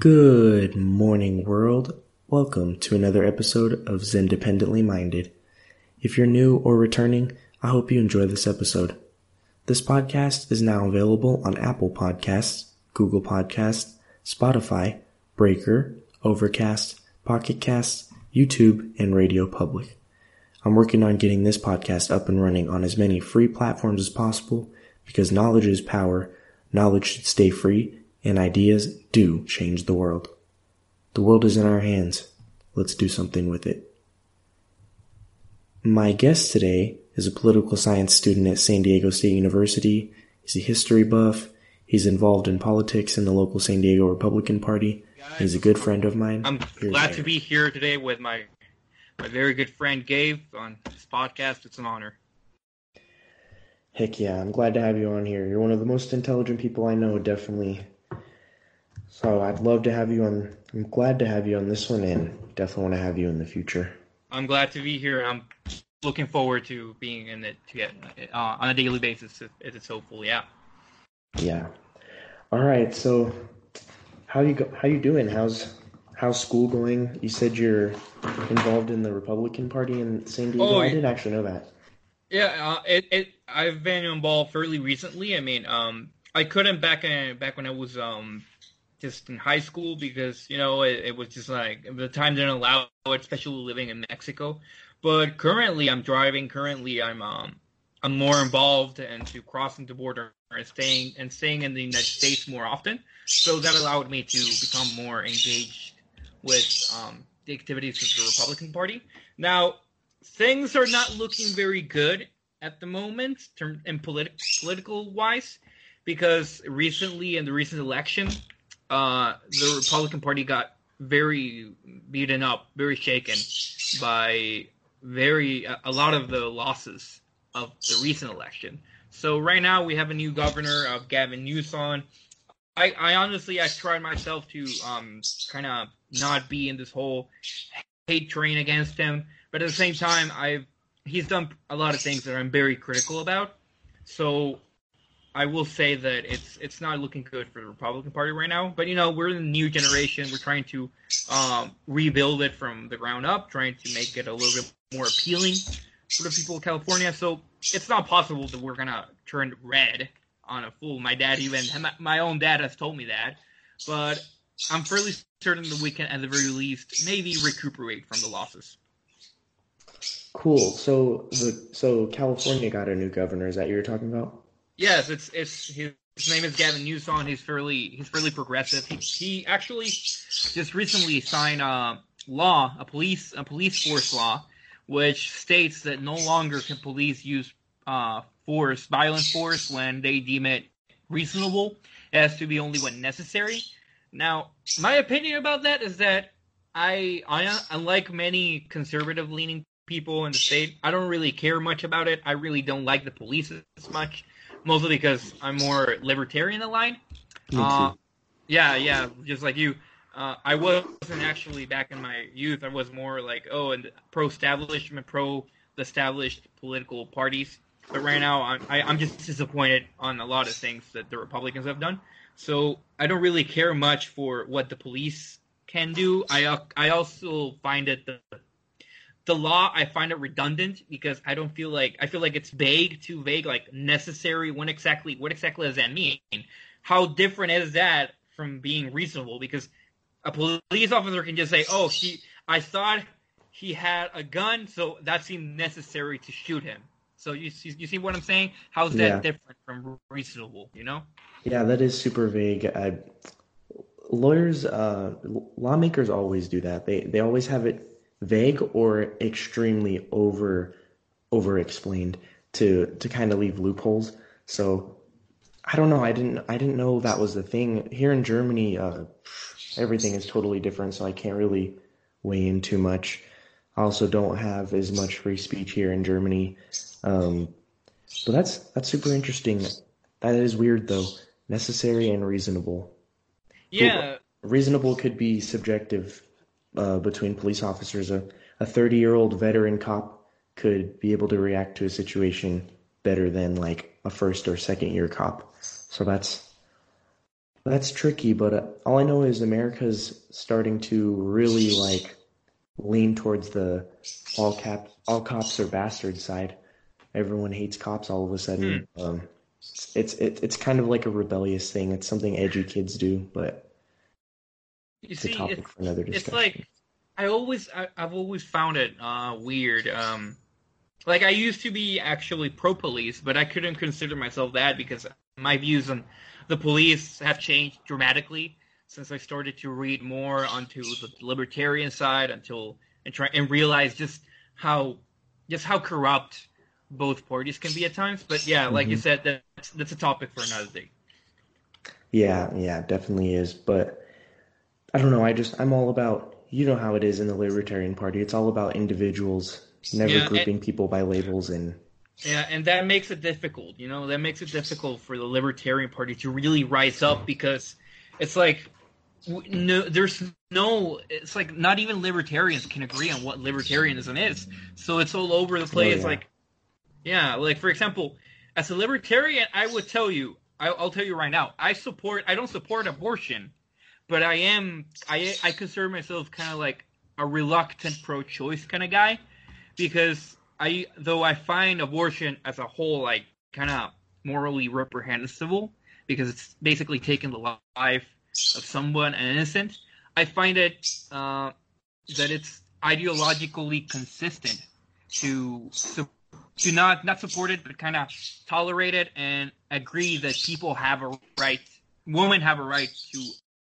Good morning, world. Welcome to another episode of Zen Dependently Minded. If you're new or returning, I hope you enjoy this episode. This podcast is now available on Apple Podcasts, Google Podcasts, Spotify, Breaker, Overcast, Pocket Casts, YouTube, and Radio Public. I'm working on getting this podcast up and running on as many free platforms as possible because knowledge is power, knowledge should stay free, and ideas do change the world. The world is in our hands. Let's do something with it. My guest today is a political science student at San Diego State University. He's a history buff. He's involved in politics in the local San Diego Republican Party. Guys, He's a good friend of mine. I'm Here's glad to be here today with my my very good friend Gabe on this podcast. It's an honor. Heck yeah, I'm glad to have you on here. You're one of the most intelligent people I know, definitely. So I'd love to have you on. I'm glad to have you on this one, and definitely want to have you in the future. I'm glad to be here. I'm looking forward to being in it to get uh, on a daily basis if, if it's hopeful. Yeah. Yeah. All right. So, how you go, how you doing? How's how's school going? You said you're involved in the Republican Party in San Diego. Oh, I didn't actually know that. Yeah, uh, it, it I've been involved fairly recently. I mean, um, I couldn't back in back when I was um just in high school because you know it, it, was just like the time didn't allow it, especially living in Mexico. But currently, I'm driving. Currently, I'm um I'm more involved into crossing the border and staying and staying in the United States more often. So that allowed me to become more engaged with um, the activities of the Republican Party. Now, things are not looking very good at the moment in politi- political wise because recently in the recent election uh, the Republican Party got very beaten up, very shaken by very a lot of the losses of the recent election. So right now we have a new governor of Gavin Newsom. I, I honestly I tried myself to um kind of not be in this whole hate train against him, but at the same time I've he's done a lot of things that I'm very critical about. So I will say that it's it's not looking good for the Republican Party right now. But you know, we're in the new generation. We're trying to um, rebuild it from the ground up, trying to make it a little bit more appealing for the people of California. So it's not possible that we're gonna turn red on a fool. My dad even my own dad has told me that. But I'm fairly certain that we can, at the very least, maybe recuperate from the losses. Cool. So the so California got a new governor. Is that you're talking about? Yes, it's it's his, his name is Gavin Newsom. He's fairly he's fairly progressive. He, he actually just recently signed a law, a police a police force law, which states that no longer can police use uh, force, violent force, when they deem it reasonable. It has to be only when necessary. Now, my opinion about that is that I, I unlike many conservative leaning people in the state, I don't really care much about it. I really don't like the police as much mostly because I'm more libertarian aligned. Uh, yeah, yeah, just like you. Uh, I wasn't actually back in my youth. I was more like, oh, and pro-establishment, pro-established political parties. But right now, I'm I, am i am just disappointed on a lot of things that the Republicans have done. So I don't really care much for what the police can do. I I also find that the the law i find it redundant because i don't feel like i feel like it's vague too vague like necessary when exactly what exactly does that mean? How different is that from being reasonable? Because a police officer can just say oh he i thought he had a gun so that seemed necessary to shoot him. So you see, you see what i'm saying? How's that yeah. different from reasonable you know? Yeah that is super vague. I, lawyers uh lawmakers always do that. They they always have it vague or extremely over over explained to to kind of leave loopholes. So I don't know. I didn't I didn't know that was the thing here in Germany. Uh, everything is totally different, so I can't really weigh in too much. I also don't have as much free speech here in Germany. Um, but that's that's super interesting. That is weird though. Necessary and reasonable. Yeah. Reasonable could be subjective uh, between police officers. A a 30 year old veteran cop could be able to react to a situation better than like a first or second year cop. So that's That's tricky, but uh, all I know is America's starting to really like lean towards the all cap all cops are bastards side. Everyone hates cops all of a sudden. Hmm. Um, it's it, it's kind of like a rebellious thing. It's something edgy kids do, but You see, it's, it's like I always I, I've always found it uh, weird. Um, like I used to be actually pro police, but I couldn't consider myself that because my views on the police have changed dramatically since I started to read more onto the libertarian side until and try and realize just how just how corrupt both parties can be at times. But yeah, like you Mhm. said, that's that's a topic for another day. Yeah, yeah, definitely is. But I don't know. I just I'm all about you know how it is in the Libertarian Party. It's all about individuals, never Yeah, and- grouping people by labels and Yeah, and that makes it difficult. You know, that makes it difficult for the Libertarian Party to really rise up because it's like no, there's no. It's like not even libertarians can agree on what libertarianism is. So it's all over the place. Oh, yeah. Like, yeah, like for example, as a libertarian, I would tell you, I'll tell you right now, I support. I don't support abortion, but I am. I I consider myself kind of like a reluctant pro-choice kind of guy because I though I find abortion as a whole like kind of morally reprehensible because it's basically taking the life of someone an innocent. I find it uh, that it's ideologically consistent to to not not support it but kind of tolerate it and agree that people have a right, women have a right to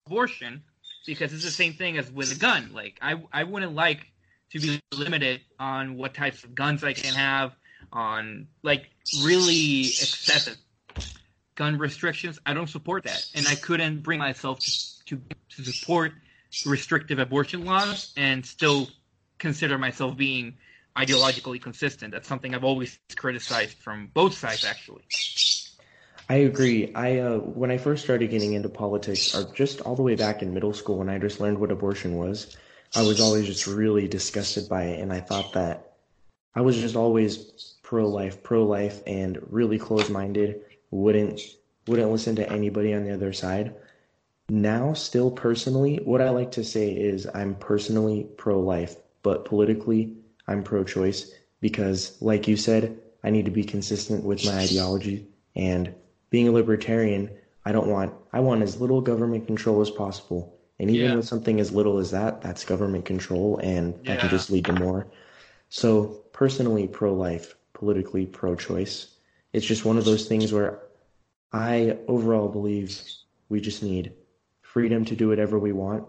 abortion because it's the same thing as with a gun. Like I I wouldn't like to be limited on what types of guns I can have, on like really excessive gun restrictions. I don't support that, and I couldn't bring myself to to, to support restrictive abortion laws and still consider myself being ideologically consistent. That's something I've always criticized from both sides, actually. I agree. I uh, when I first started getting into politics, or just all the way back in middle school, when I just learned what abortion was, I was always just really disgusted by it, and I thought that I was just always pro-life, pro-life, and really closed-minded. wouldn't wouldn't listen to anybody on the other side. Now, still personally, what I like to say is I'm personally pro-life, but politically, I'm pro-choice because, like you said, I need to be consistent with my ideology and being a libertarian, I don't want I want as little government control as possible. And even Yeah. with something as little as that, that's government control and that can just lead to more. So personally pro life, politically pro choice. It's just one of those things where I overall believe we just need freedom to do whatever we want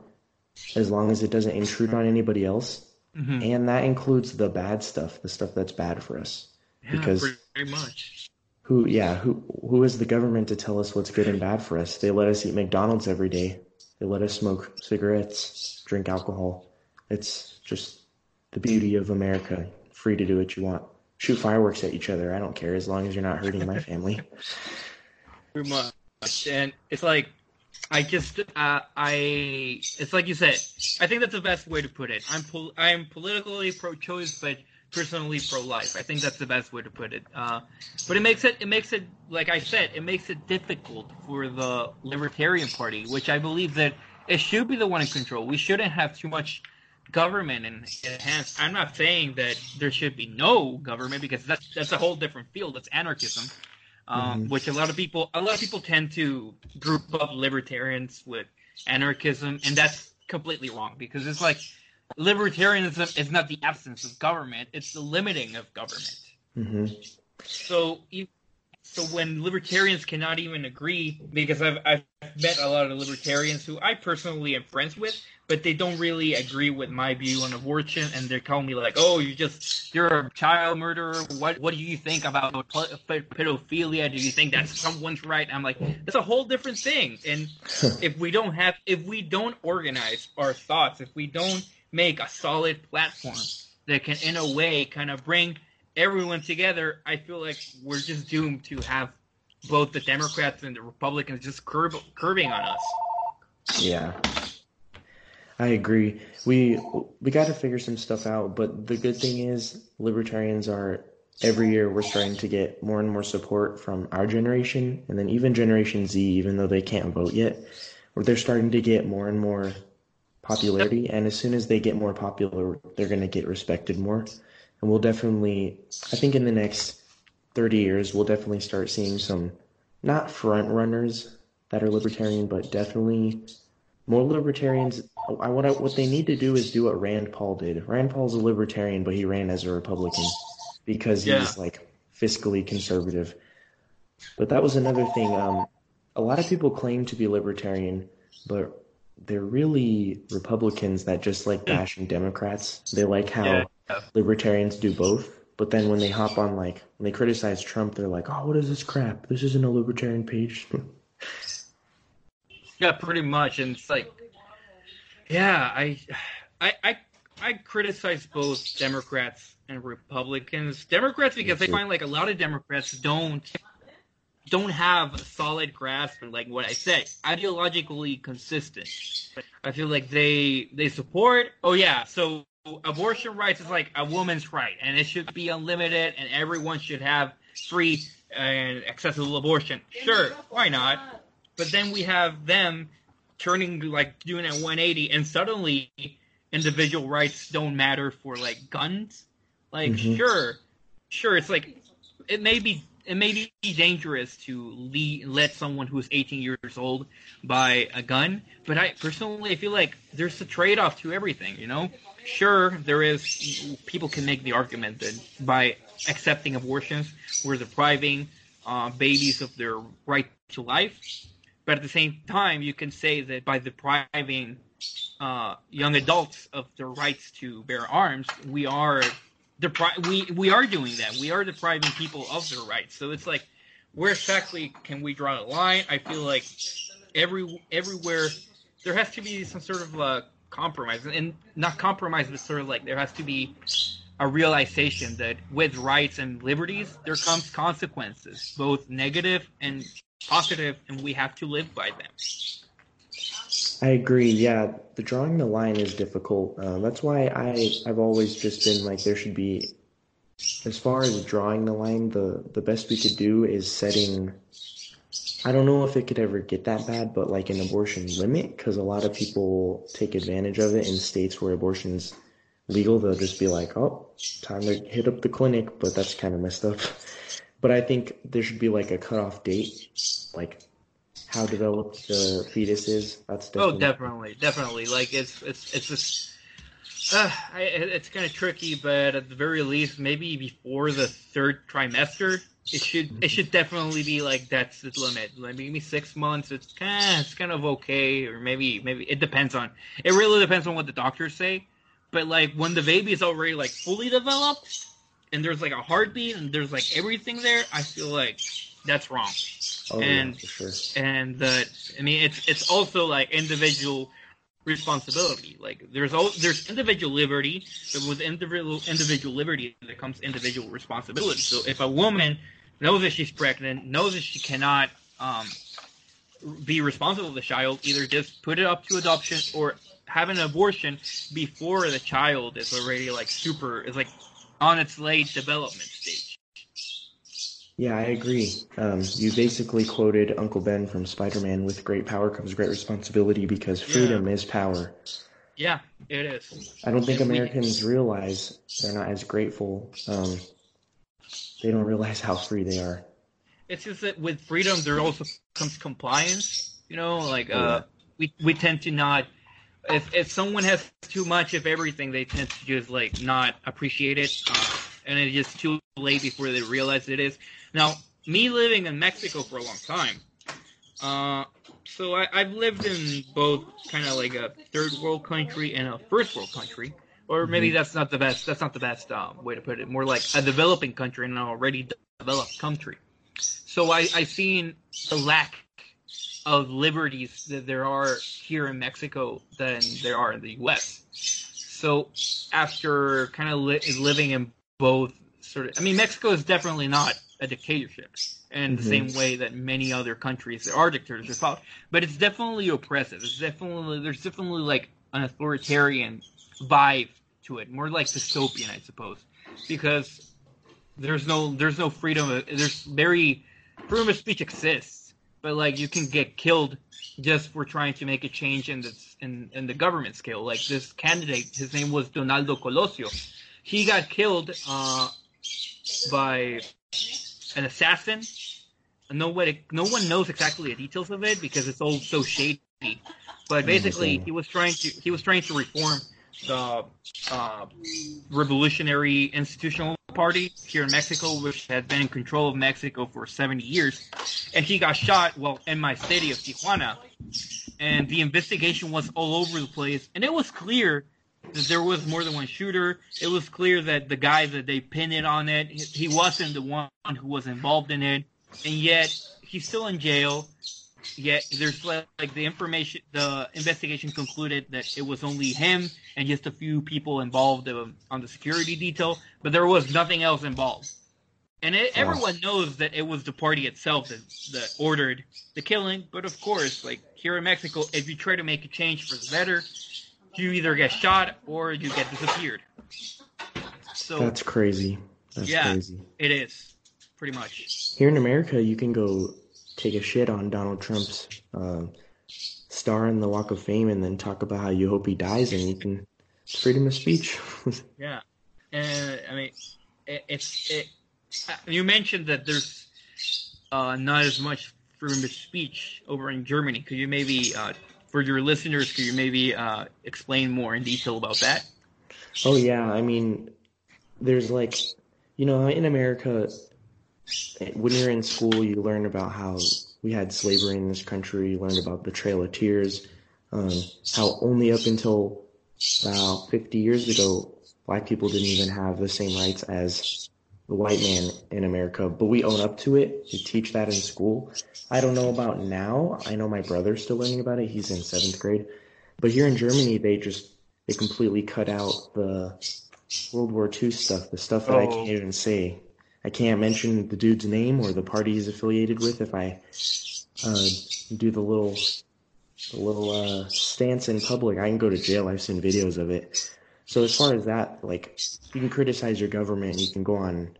as long as it doesn't intrude on anybody else. Mm-hmm. And that includes the bad stuff, the stuff that's bad for us. Yeah, Because- pretty much. Who, yeah, who, who is the government to tell us what's good and bad for us? They let us eat McDonald's every day. They let us smoke cigarettes, drink alcohol. It's just the beauty of America. Free to do what you want. Shoot fireworks at each other. I don't care as long as you're not hurting my family. Pretty much. And it's like I just uh, I it's like you said. I think that's the best way to put it. I'm pol- I'm politically pro-choice, but personally pro-life. I think that's the best way to put it. Uh, but it makes it it makes it like I said, it makes it difficult for the Libertarian Party, which I believe that it should be the one in control. We shouldn't have too much government in, in hands. I'm not saying that there should be no government because that's that's a whole different field. That's anarchism um, Mhm. which a lot of people a lot of people tend to group up libertarians with anarchism, and that's completely wrong because it's like libertarianism is not the absence of government; it's the limiting of government. hmm So, so when libertarians cannot even agree, because I've I've met a lot of libertarians who I personally am friends with, but they don't really agree with my view on abortion, and they're calling me like, "Oh, you just you're a child murderer. What what do you think about pedophilia? Do you think that's someone's right?" I'm like, that's a whole different thing. And if we don't have, if we don't organize our thoughts, if we don't make a solid platform that can, in a way, kind of bring everyone together, I feel like we're just doomed to have both the Democrats and the Republicans just curb, curbing on us. Yeah. I agree. We we got to figure some stuff out, but the good thing is libertarians are every year we're starting to get more and more support from our generation, and then even Generation Z, even though they can't vote yet, they're starting to get more and more popularity. And as soon as they get more popular, they're going to get respected more. And we'll definitely, I think, in the next 30 years, we'll definitely start seeing some not front runners that are libertarian, but definitely more libertarians. I what what they need to do is do what Rand Paul did. Rand Paul's a libertarian, but he ran as a Republican because he's yeah. like fiscally conservative. But that was another thing. Um, a lot of people claim to be libertarian, but they're really Republicans that just like hmm. bashing Democrats. They like how yeah. libertarians do both. But then when they hop on like when they criticize Trump, they're like, "Oh, what is this crap? This isn't a libertarian page." yeah, pretty much. And it's like, yeah, I, I, I, I criticize both Democrats and Republicans. Democrats because they find like a lot of Democrats don't don't have a solid grasp and like what I said, ideologically consistent. I feel like they they support. Oh yeah, so abortion rights is like a woman's right, and it should be unlimited, and everyone should have free and accessible abortion. Sure, why not? But then we have them turning like doing a 180, and suddenly individual rights don't matter for like guns. Like mm-hmm. sure, sure, it's like it may be it may be dangerous to lead, let someone who's 18 years old buy a gun, but I personally I feel like there's a trade-off to everything. You know, sure there is people can make the argument that by accepting abortions we're depriving uh, babies of their right to life, but at the same time you can say that by depriving uh, young adults of their rights to bear arms, we are depri- we we are doing that. We are depriving people of their rights. So it's like, where exactly can we draw the line? I feel like every everywhere there has to be some sort of uh, compromise, and not compromise, but sort of like there has to be a realization that with rights and liberties there comes consequences, both negative and positive, and we have to live by them. I agree. Yeah, the drawing the line is difficult. Uh, that's why I I've always just been like there should be, as far as drawing the line, the the best we could do is setting. I don't know if it could ever get that bad, but like an abortion limit, because a lot of people take advantage of it in states where abortion's legal. They'll just be like, "Oh, time to hit up the clinic," but that's kind of messed up. But I think there should be like a cutoff date, like how developed the fetus is. That's definitely... oh, definitely, definitely. Like it's it's it's just uh, I, it's kind of tricky, but at the very least, maybe before the third trimester, it should it should definitely be like that's the limit. Like maybe six months, it's kind of, it's kind of okay, or maybe maybe it depends on. It really depends on what the doctors say. But like when the baby is already like fully developed, and there's like a heartbeat and there's like everything there, I feel like that's wrong. Oh, and yeah, sure. and the I mean it's it's also like individual responsibility. Like there's all there's individual liberty, but with individual individual liberty there comes individual responsibility. So if a woman knows that she's pregnant, knows that she cannot um, be responsible for the child, either just put it up to adoption or have an abortion before the child is already like super is like on its late development stage. Yeah, I agree. Um, you basically quoted Uncle Ben from Spider Man with great power comes great responsibility because freedom yeah. is power. Yeah, it is. I don't think Americans realize they're not as grateful. Um, they don't realize how free they are. It's just that with freedom, there also comes compliance. You know, like uh, we we tend to not. If if someone has too much of everything, they tend to just like not appreciate it, uh, and it's just too late before they realize it is. Now, me living in Mexico for a long time, uh, so I, have lived in both kind of like a third world country and a first world country, or maybe mm-hmm. that's not the best. That's not the best um, way to put it. More like a developing country and an already developed country. So I, I've seen the lack of liberties that there are here in Mexico than there are in the U.S. So after kind of li- living in both sort of, I mean, Mexico is definitely not a dictatorship in the mm-hmm. same way that many other countries there are dictatorships, but it's definitely oppressive. It's definitely there's definitely like an authoritarian vibe to it, more like dystopian, I suppose, because there's no there's no freedom. Of, there's very freedom of speech exists, but like you can get killed just for trying to make a change in the in, in the government scale. Like this candidate, his name was Donaldo Colosio. He got killed uh, by an assassin. No one, no one knows exactly the details of it because it's all so shady. But basically, he was trying to he was trying to reform the uh, Revolutionary Institutional Party here in Mexico, which had been in control of Mexico for 70 years, and he got shot well in my city of Tijuana, and the investigation was all over the place, and it was clear that there was more than one shooter. It was clear that the guy that they pinned it on it, he wasn't the one who was involved in it, and yet he's still in jail. Yet there's like, like the information, the investigation concluded that it was only him and just a few people involved um, on the security detail, but there was nothing else involved. And it, everyone knows that it was the party itself that, that ordered the killing. But of course, like here in Mexico, if you try to make a change for the better, you either get shot or you get disappeared. So that's crazy. That's yeah, crazy. It is pretty much. Here in America, you can go take a shit on Donald Trump's uh, star in the Walk of Fame and then talk about how you hope he dies, and you can. It's freedom of speech. yeah, and I mean, it, it's it. You mentioned that there's uh, not as much freedom of speech over in Germany. Could you maybe, uh, for your listeners, could you maybe uh, explain more in detail about that? Oh yeah, I mean, there's like, you know, in America, when you're in school, you learn about how we had slavery in this country. You learned about the Trail of Tears, um, how only up until about 50 years ago, black people didn't even have the same rights as the white man in America, but we own up to it. We teach that in school. I don't know about now. I know my brother's still learning about it. He's in seventh grade. But here in Germany, they just, they completely cut out the World War II stuff, the stuff that oh. I can't even say. I can't mention the dude's name or the party he's affiliated with if I uh, do the little the little uh, stance in public. I can go to jail. I've seen videos of it. So as far as that, like you can criticize your government, you can go on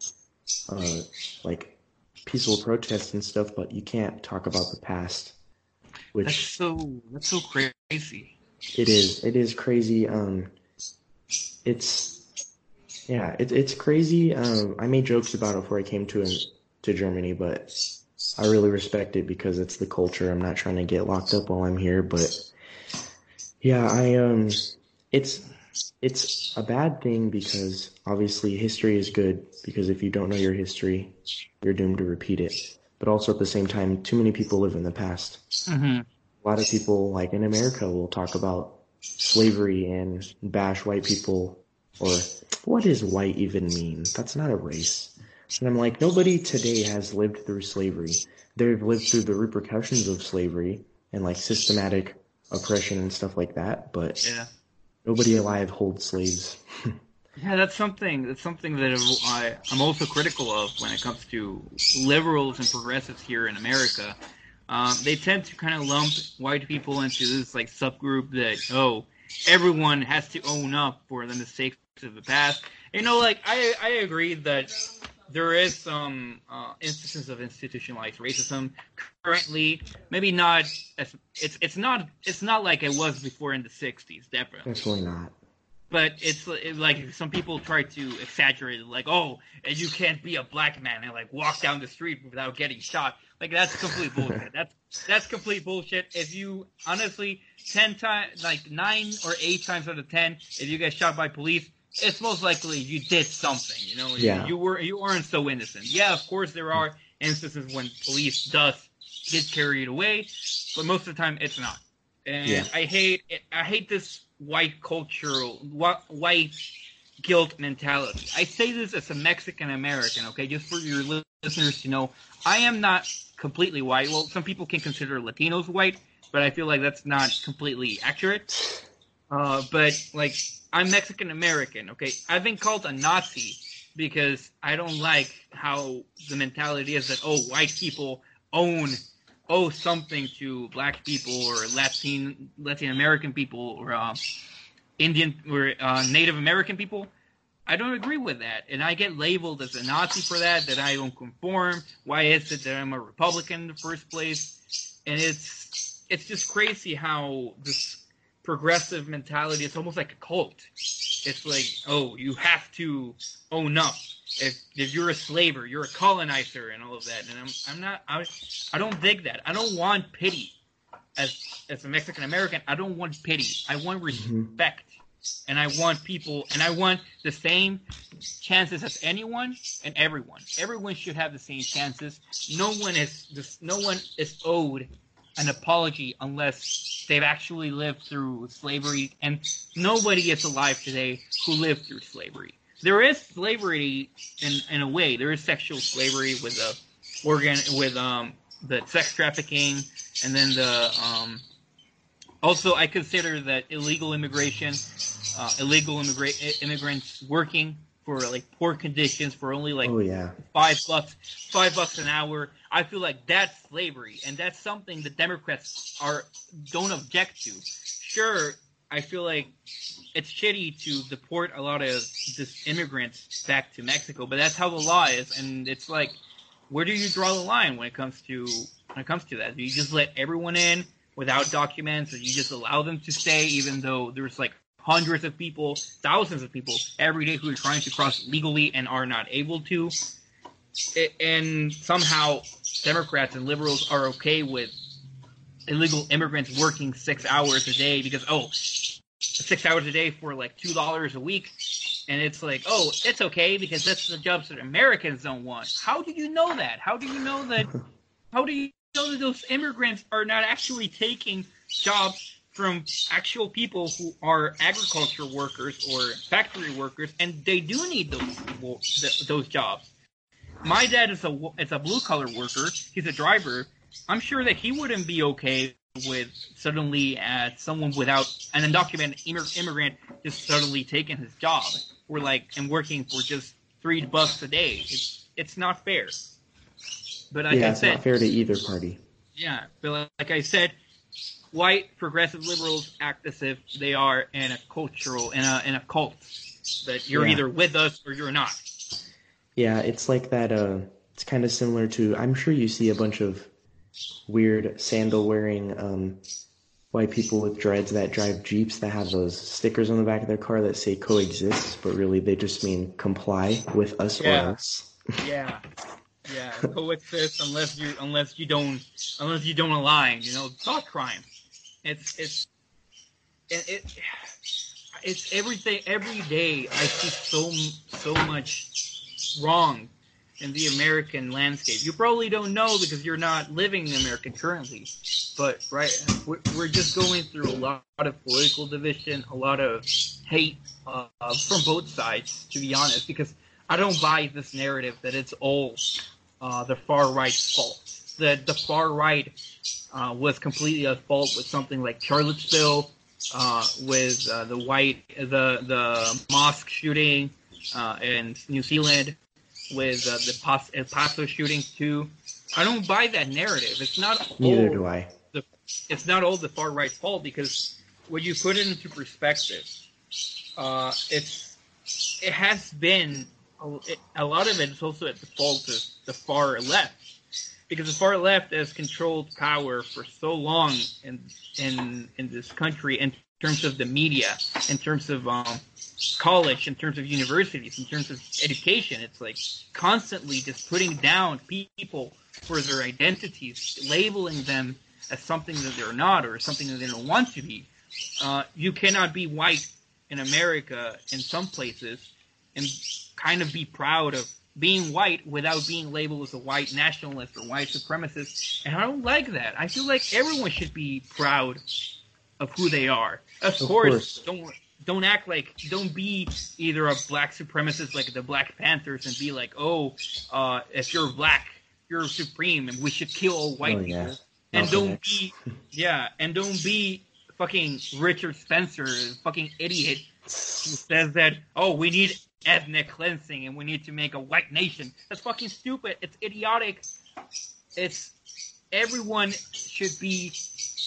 uh, like peaceful protests and stuff, but you can't talk about the past. Which that's so that's so crazy. It is. It is crazy. Um, it's yeah, it, it's crazy. Um, I made jokes about it before I came to to Germany, but I really respect it because it's the culture. I'm not trying to get locked up while I'm here, but yeah, I um, it's it's a bad thing because obviously history is good because if you don't know your history, you're doomed to repeat it. But also at the same time, too many people live in the past. Mm-hmm. A lot of people, like in America, will talk about slavery and bash white people or what does white even mean? That's not a race. And I'm like, nobody today has lived through slavery. They've lived through the repercussions of slavery and like systematic oppression and stuff like that, but yeah. Nobody alive holds slaves. yeah, that's something. That's something that I, I'm also critical of when it comes to liberals and progressives here in America. Um, they tend to kind of lump white people into this like subgroup that oh everyone has to own up for the mistakes of the past. You know, like I I agree that there is some uh, instances of institutionalized racism currently. Maybe not as it's it's not it's not like it was before in the '60s, definitely. Definitely not. But it's it, like some people try to exaggerate it, like, oh, and you can't be a black man and like walk down the street without getting shot. Like that's complete bullshit. that's that's complete bullshit. If you honestly ten times, like nine or eight times out of ten, if you get shot by police, it's most likely you did something. You know, yeah. you, you were you aren't so innocent. Yeah, of course there are instances when police does get carried away, but most of the time it's not. And yeah. I hate I hate this white cultural white guilt mentality. I say this as a Mexican American, okay, just for your listeners to know, I am not completely white. Well, some people can consider Latinos white, but I feel like that's not completely accurate. Uh, but like I'm Mexican American, okay? I've been called a Nazi because I don't like how the mentality is that oh, white people own owe something to black people or Latin Latin American people or uh, Indian or uh, Native American people. I don't agree with that, and I get labeled as a Nazi for that. That I don't conform. Why is it that I'm a Republican in the first place? And it's it's just crazy how this progressive mentality. It's almost like a cult. It's like, oh, you have to own up. If if you're a slaver, you're a colonizer, and all of that. And I'm I'm not. I I don't dig that. I don't want pity. As as a Mexican American, I don't want pity. I want mm-hmm. respect. And I want people, and I want the same chances as anyone and everyone. Everyone should have the same chances. No one is no one is owed an apology unless they've actually lived through slavery, and nobody is alive today who lived through slavery. There is slavery in in a way. There is sexual slavery with the organ with um the sex trafficking, and then the um. Also, I consider that illegal immigration, uh, illegal immigra- immigrants working for like poor conditions for only like Oh yeah. five bucks five bucks an hour. I feel like that's slavery and that's something the democrats are don't object to. Sure i feel like it's shitty to deport a lot of this immigrants back to mexico but that's how the law is and it's like where do you draw the line when it comes to when it comes to that? Do you just let everyone in without documents or you just allow them to stay even though there's like hundreds of people, thousands of people every day who are trying to cross legally and are not able to. And somehow Democrats and liberals are okay with illegal immigrants working six hours a day because, oh, six hours a day for like $2 a week. And it's like, oh, it's okay because that's the jobs that Americans don't want. How do you know that? How do you know that? How do you know that those immigrants are not actually taking jobs from actual people who are agriculture workers or factory workers, and they do need those those jobs. My dad is a is a blue collar worker. He's a driver. I'm sure that he wouldn't be okay with suddenly uh, someone without an undocumented immigrant just suddenly taking his job or like and working for just three bucks a day. It's it's not fair. But like yeah, I it's said, not fair to either party. yeah, but like I said, white progressive liberals act as if they are in a cultural in a in a cult that you're Yeah. either with us or you're not. Yeah, it's like that. Uh, it's kind of similar to. I'm sure you see a bunch of weird sandal wearing um, white people with dreads that drive jeeps that have those stickers on the back of their car that say coexist, but really they just mean comply with us Yeah. or else. Yeah, yeah, coexist unless you unless you don't unless you don't align. You know, thought crime. It's it's it, it it's everything. Every day I see so so much wrong in the American landscape. You probably don't know because you're not living in America currently. But right, we're, we're just going through a lot of political division, a lot of hate uh, from both sides, to be honest. Because I don't buy this narrative that it's all uh, the far right's fault. That the far right uh, was completely at fault with something like Charlottesville, uh, with uh, the white the the mosque shooting uh, in New Zealand, with uh, the Pas- El Paso shooting too. I don't buy that narrative. It's not Neither all do I. the it's not all the far right's fault because when you put it into perspective, uh, it's it has been a, it, a lot of it is also at the fault of the far left because the far left has controlled power for so long in in in this country in terms of the media, in terms of um, college, in terms of universities, in terms of education. It's like constantly just putting down people for their identities, labeling them as something that they're not or something that they don't want to be. Uh, you cannot be white in America in some places and kind of be proud of being white without being labeled as a white nationalist or white supremacist. And I don't like that. I feel like everyone should be proud of who they are. Of, Of course, course. don't don't act like don't be either a black supremacist like the Black Panthers and be like, oh, uh, if you're black, you're supreme and we should kill all white Oh, people. yeah. And don't be yeah, and don't be fucking Richard Spencer, fucking idiot who says that oh we need ethnic cleansing and we need to make a white nation. That's fucking stupid. It's idiotic. It's everyone should be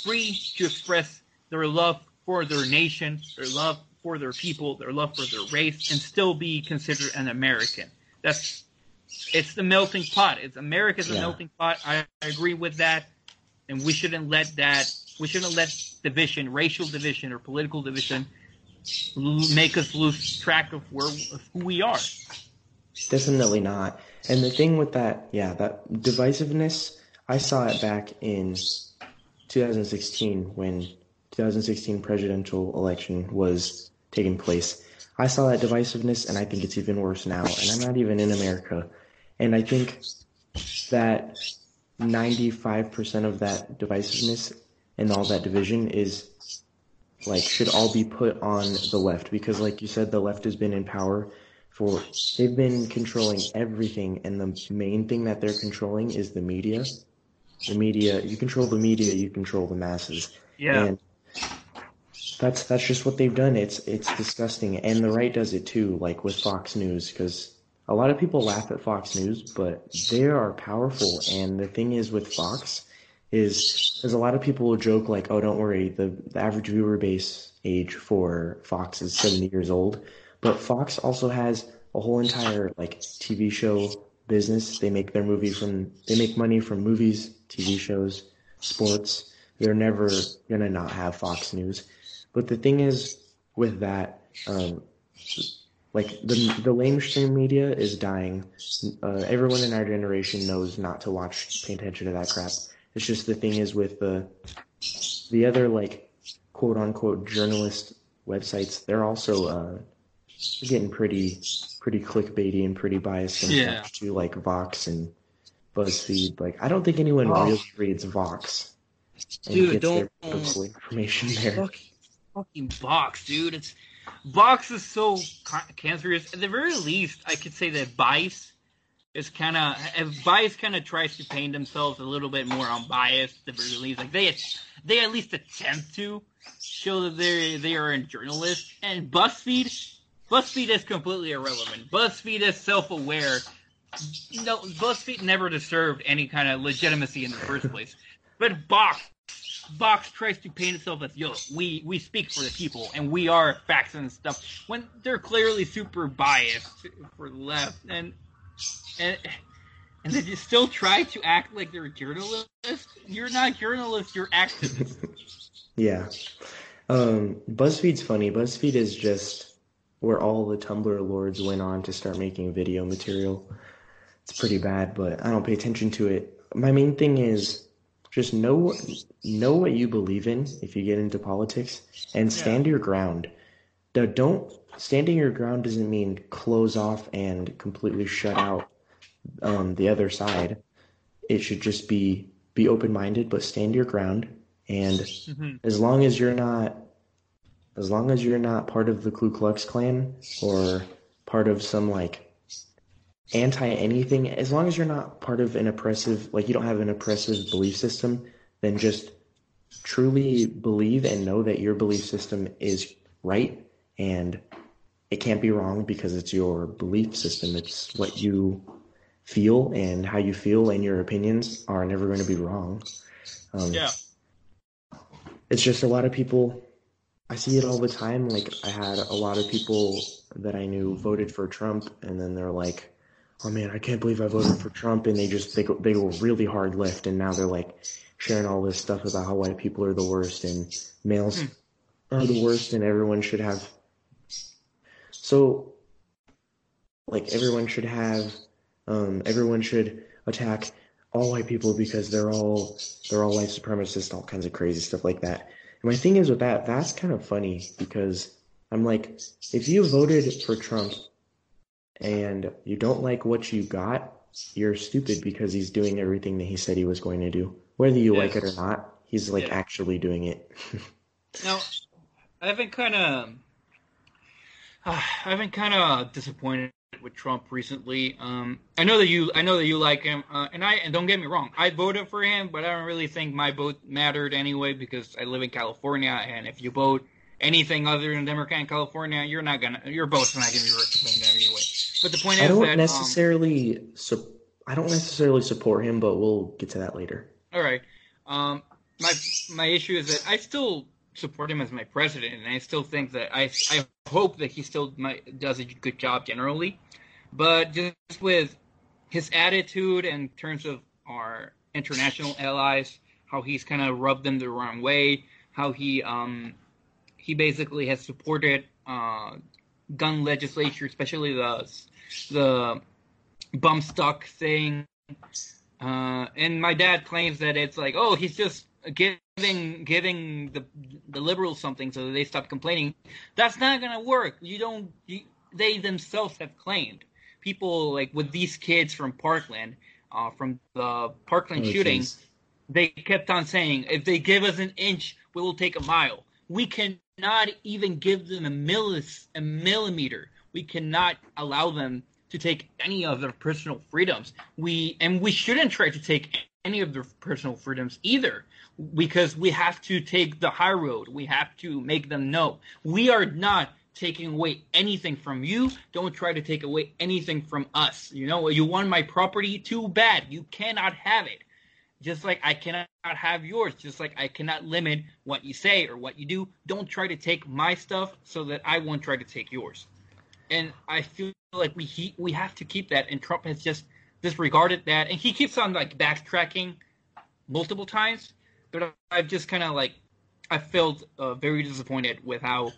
free to express their love for their nation, their love for their people, their love for their race, and still be considered an American. That's it's the melting pot. It's America's a melting pot. I, I agree with that, and we shouldn't let that. We shouldn't let division, racial division, or political division make us lose track of where of who we are. Definitely not. And the thing with that, yeah, that divisiveness, I saw it back in 2016 when 2016 presidential election was taking place. I saw that divisiveness and I think it's even worse now. And I'm not even in America. And I think that 95% of that divisiveness and all that division is like should all be put on the left because like you said the left has been in power for they've been controlling everything and the main thing that they're controlling is the media. The media you control the media you control the masses. Yeah. and that's that's just what they've done. It's it's disgusting. And the right does it too like with Fox News because a lot of people laugh at Fox News but they are powerful. And the thing is with Fox is there's a lot of people will joke like oh don't worry the, the average viewer base age for Fox is 70 years old but Fox also has a whole entire like TV show business. They make their movie from they make money from movies, TV shows, sports. They're never gonna not have Fox News. But the thing is with that, um, like the the mainstream media is dying. Uh, everyone in our generation knows not to watch, pay attention to that crap. It's just the thing is with the the other like quote unquote journalist websites, they're also uh, getting pretty pretty clickbaity and pretty biased it Yeah. to like Vox and BuzzFeed. Like I don't think anyone Oh. really reads Vox and Dude, gets their information there. fucking, fucking box, dude. It's box is so ca- cancerous. At the very least, I could say that Vice is kind of bias. kind of tries to paint themselves a little bit more unbiased. The very least, like they they at least attempt to show that they they are a journalist. And BuzzFeed, BuzzFeed is completely irrelevant. BuzzFeed is self aware. No, BuzzFeed never deserved any kind of legitimacy in the first place. But Box Vox tries to paint itself as yo, we we speak for the people and we are facts and stuff when they're clearly super biased for the left and and and they still try to act like they're journalists. You're not journalists, you're activists. Yeah. Um, BuzzFeed's funny. BuzzFeed is just where all the Tumblr lords went on to start making video material. It's pretty bad, but I don't pay attention to it. My main thing is just know know what you believe in if you get into politics and stand your ground. Now, don't standing your ground doesn't mean close off and completely shut out um, the other side. It should just be be open minded, but stand your ground and Mhm. as long as you're not as long as you're not part of the Ku Klux Klan or part of some like anti anything as long as you're not part of an oppressive like you don't have an oppressive belief system then just truly believe and know that your belief system is right and it can't be wrong because it's your belief system it's what you feel and how you feel and your opinions are never going to be wrong um, Yeah. it's just a lot of people i see it all the time like i had a lot of people that i knew voted for trump and then they're like oh man i can't believe i voted for trump and they just they go, they go really hard left and now they're like sharing all this stuff about how white people are the worst and males Hmm. are the worst and everyone should have so like everyone should have um everyone should attack all white people because they're all they're all white supremacists, all kinds of crazy stuff like that. And my thing is with that, that's kind of funny because I'm like, if you voted for Trump and you don't like what you got, you're stupid because he's doing everything that he said he was going to do. Whether you like it or not, he's like Yeah. actually doing it. Now, I've been kind of, I've been kind of disappointed with Trump recently. Um, I know that you, I know that you like him, uh, and I, and don't get me wrong, I voted for him, but I don't really think my vote mattered anyway because I live in California, and if you vote anything other than Democrat in California, you're not gonna, your vote's not gonna be represented anyway. But the point I is don't that, um, necessarily su- I don't necessarily support him, but we'll get to that later. All right. Um, my my issue is that I still support him as my president, and I still think that I I hope that he still might, does a good job generally, but just with his attitude in terms of our international allies, how he's kind of rubbed them the wrong way, how he um he basically has supported uh, gun legislature, especially the the bump stock thing. Uh, and my dad claims that it's like, oh, he's just giving giving the the liberals something so they stop complaining. That's not gonna work. You don't. You, they themselves have claimed people like with these kids from Parkland, uh, from the Parkland oh, shooting. Geez. They kept on saying, if they give us an inch, we will take a mile. We cannot even give them a millis, a millimeter. We cannot allow them to take any of their personal freedoms. We and we shouldn't try to take any of their personal freedoms either because we have to take the high road. We have to make them know we are not taking away anything from you. Don't try to take away anything from us. You know, you want my property too bad. You cannot have it. Just like I cannot have yours, just like I cannot limit what you say or what you do. Don't try to take my stuff so that I won't try to take yours. And I feel like we he, we have to keep that. And Trump has just disregarded that, and he keeps on like backtracking multiple times. But I've just kind of like I felt uh, very disappointed with how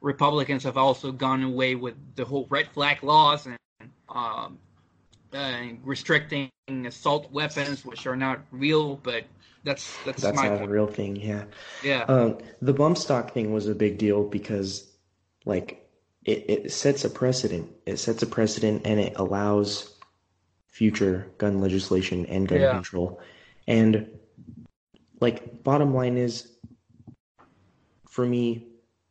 Republicans have also gone away with the whole red flag laws and um, uh, restricting assault weapons, which are not real, but that's that's that's not point. a real thing. Yeah, yeah. Um, the bump stock thing was a big deal because, like, it, it sets a precedent. It sets a precedent and it allows future gun legislation and gun yeah. control. And like bottom line is for me,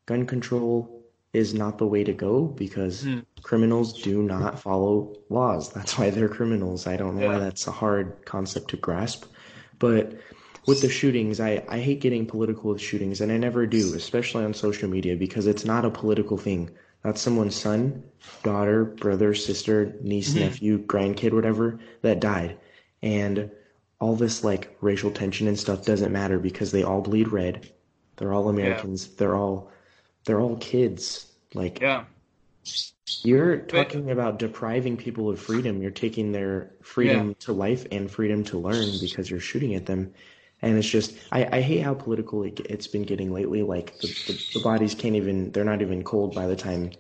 gun control is not the way to go because mm. criminals do not follow laws. That's why they're criminals. I don't know yeah. why that's a hard concept to grasp. But with the shootings, I, I hate getting political with shootings, and I never do, especially on social media, because it's not a political thing. That's someone's son, daughter, brother, sister, niece, mm-hmm. nephew, grandkid, whatever that died. And all this like racial tension and stuff doesn't matter because they all bleed red. They're all Americans. Yeah. They're all they're all kids. Like Yeah. You're talking about depriving people of freedom. You're taking their freedom yeah. to life and freedom to learn because you're shooting at them. And it's just, I, I hate how political it, has been getting lately. Like the, the, the, bodies can't even, they're not even cold by the time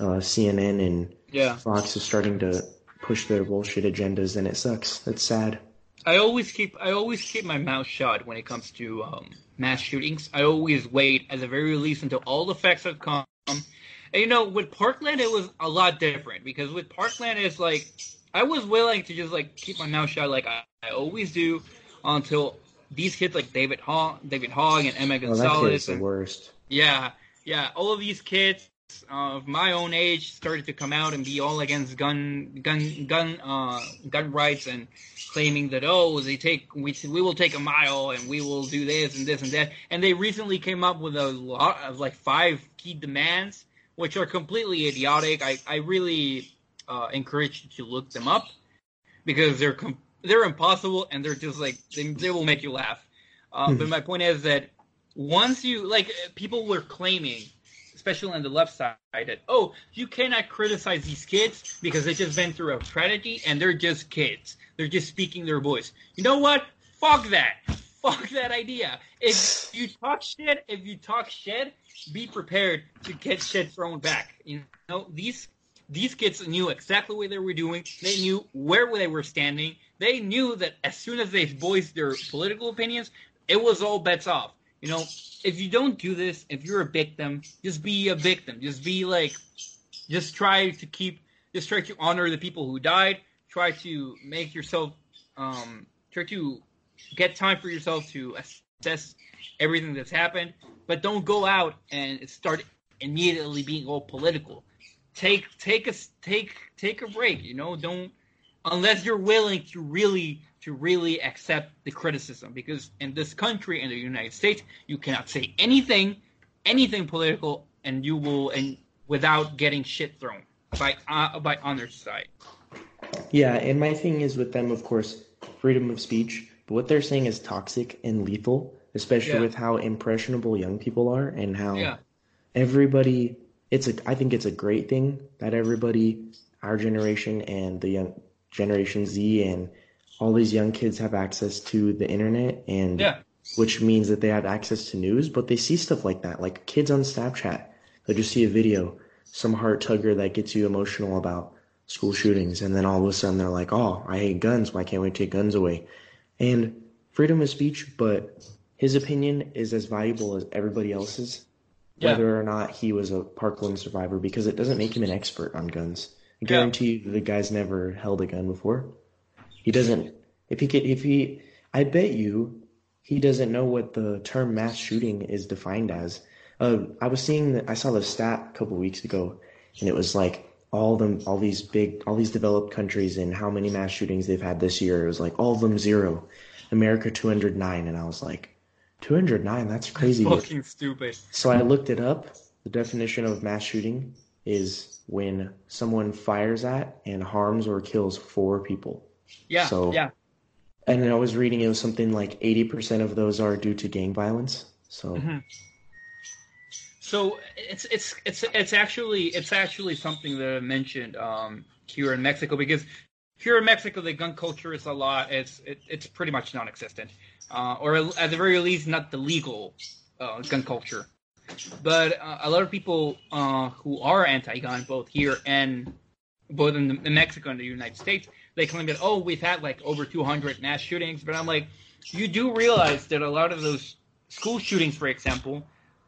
uh, CNN and yeah. Fox is starting to push their bullshit agendas, and it sucks. It's sad. I always keep, I always keep my mouth shut when it comes to um, mass shootings. I always wait, at the very least, until all the facts have come. And you know, with Parkland, it was a lot different because with Parkland, it's like I was willing to just like keep my mouth shut, like I, I always do, until these kids like David Hogg, David Hogg, and Emma Gonzalez. Oh, that kid's the worst. Yeah, yeah. All of these kids of my own age started to come out and be all against gun, gun, gun, uh, gun rights and claiming that oh, they take we we will take a mile and we will do this and this and that. And they recently came up with a lot of like five key demands, which are completely idiotic. I I really uh, encourage you to look them up because they're com- they're impossible and they're just like they, they will make you laugh. Uh, but my point is that once you like people were claiming, especially on the left side, that oh you cannot criticize these kids because they just been through a tragedy and they're just kids. They're just speaking their voice. You know what? Fuck that. Fuck that idea. If you talk shit, if you talk shit, be prepared to get shit thrown back. You know these these kids knew exactly what they were doing. They knew where they were standing. They knew that as soon as they voiced their political opinions, it was all bets off. You know, if you don't do this, if you're a victim, just be a victim. Just be like, just try to keep, just try to honor the people who died. Try to make yourself, um, try to get time for yourself to assess everything that's happened. But don't go out and start immediately being all political take take a take take a break. You know, don't unless you're willing to really to really accept the criticism because in this country in the United States you cannot say anything anything political and you will and without getting shit thrown by uh, by on their side. Yeah, and my thing is with them of course freedom of speech, but what they're saying is toxic and lethal especially Yeah. with how impressionable young people are and how Yeah. everybody it's a I think it's a great thing that everybody our generation and the young generation Z and all these young kids have access to the internet and Yeah. which means that they have access to news, but they see stuff like that. Like kids on Snapchat, they'll just see a video, some heart tugger that gets you emotional about school shootings, and then all of a sudden they're like, "Oh, I hate guns. Why can't we take guns away?" And freedom of speech, but his opinion is as valuable as everybody else's, Yeah. whether or not he was a Parkland survivor, because it doesn't make him an expert on guns. I Yeah. guarantee you the guy's never held a gun before. He doesn't. If he could, if he, I bet you, he doesn't know what the term mass shooting is defined as. Uh, I was seeing that I saw the stat a couple weeks ago, and it was like all them, all these big, all these developed countries and how many mass shootings they've had this year. It was like all of them zero, America 209, and I was like, 209, that's crazy. Fucking stupid. So I looked it up. The definition of mass shooting is when someone fires at and harms or kills four people. Yeah. So- yeah. And then I was reading it was something like 80% of those are due to gang violence. So Mhm. So it's it's it's it's actually it's actually something that I mentioned um, here in Mexico because here in Mexico the gun culture is a lot it's it, it's pretty much non-existent uh, or at the very least not the legal uh, gun culture. But uh, a lot of people uh, who are anti-gun, both here and both in, the, in Mexico and the United States, they claim that oh we've had like over 200 mass shootings. But I'm like, you do realize that a lot of those school shootings, for example,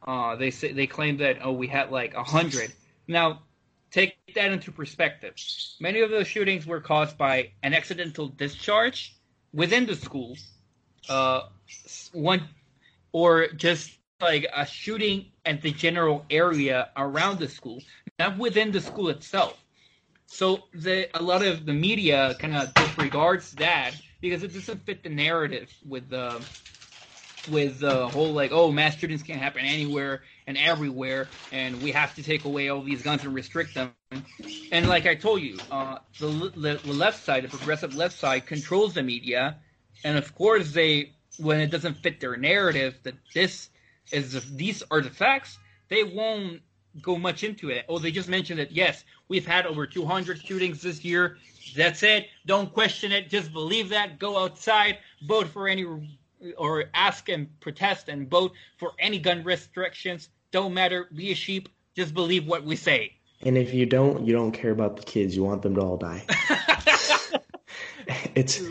uh, they say they claim that oh we had like a hundred. Now, take that into perspective. Many of those shootings were caused by an accidental discharge within the school, uh, one, or just like a shooting at the general area around the school, not within the school itself. So the a lot of the media kind of disregards that because it doesn't fit the narrative with the with the whole like oh mass shootings can't happen anywhere and everywhere and we have to take away all these guns and restrict them. And like i told you uh, the, the, the left side the progressive left side controls the media and of course they when it doesn't fit their narrative that this is these are the facts they won't go much into it oh they just mentioned that yes we've had over 200 shootings this year that's it don't question it just believe that go outside vote for any or ask and protest and vote for any gun restrictions. Don't matter. Be a sheep. Just believe what we say. And if you don't, you don't care about the kids. You want them to all die. it's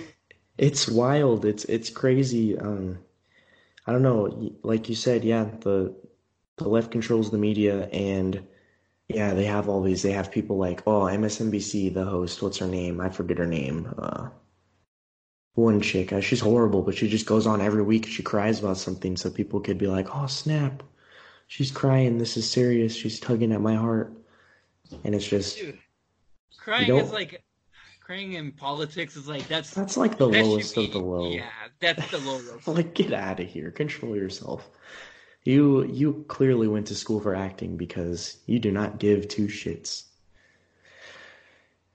it's wild. It's it's crazy. Um, I don't know. Like you said, yeah, the the left controls the media, and yeah, they have all these. They have people like oh, MSNBC, the host. What's her name? I forget her name. Uh, one chick. uh, She's horrible, but she just goes on every week. She cries about something, so people could be like, oh snap, she's crying. This is serious. She's tugging at my heart, and it's just. Dude, crying is like crying in politics is like that's That's like the that lowest be- of the low. Yeah, that's the lowest. Like, get out of here. Control yourself. You you clearly went to school for acting because you do not give two shits.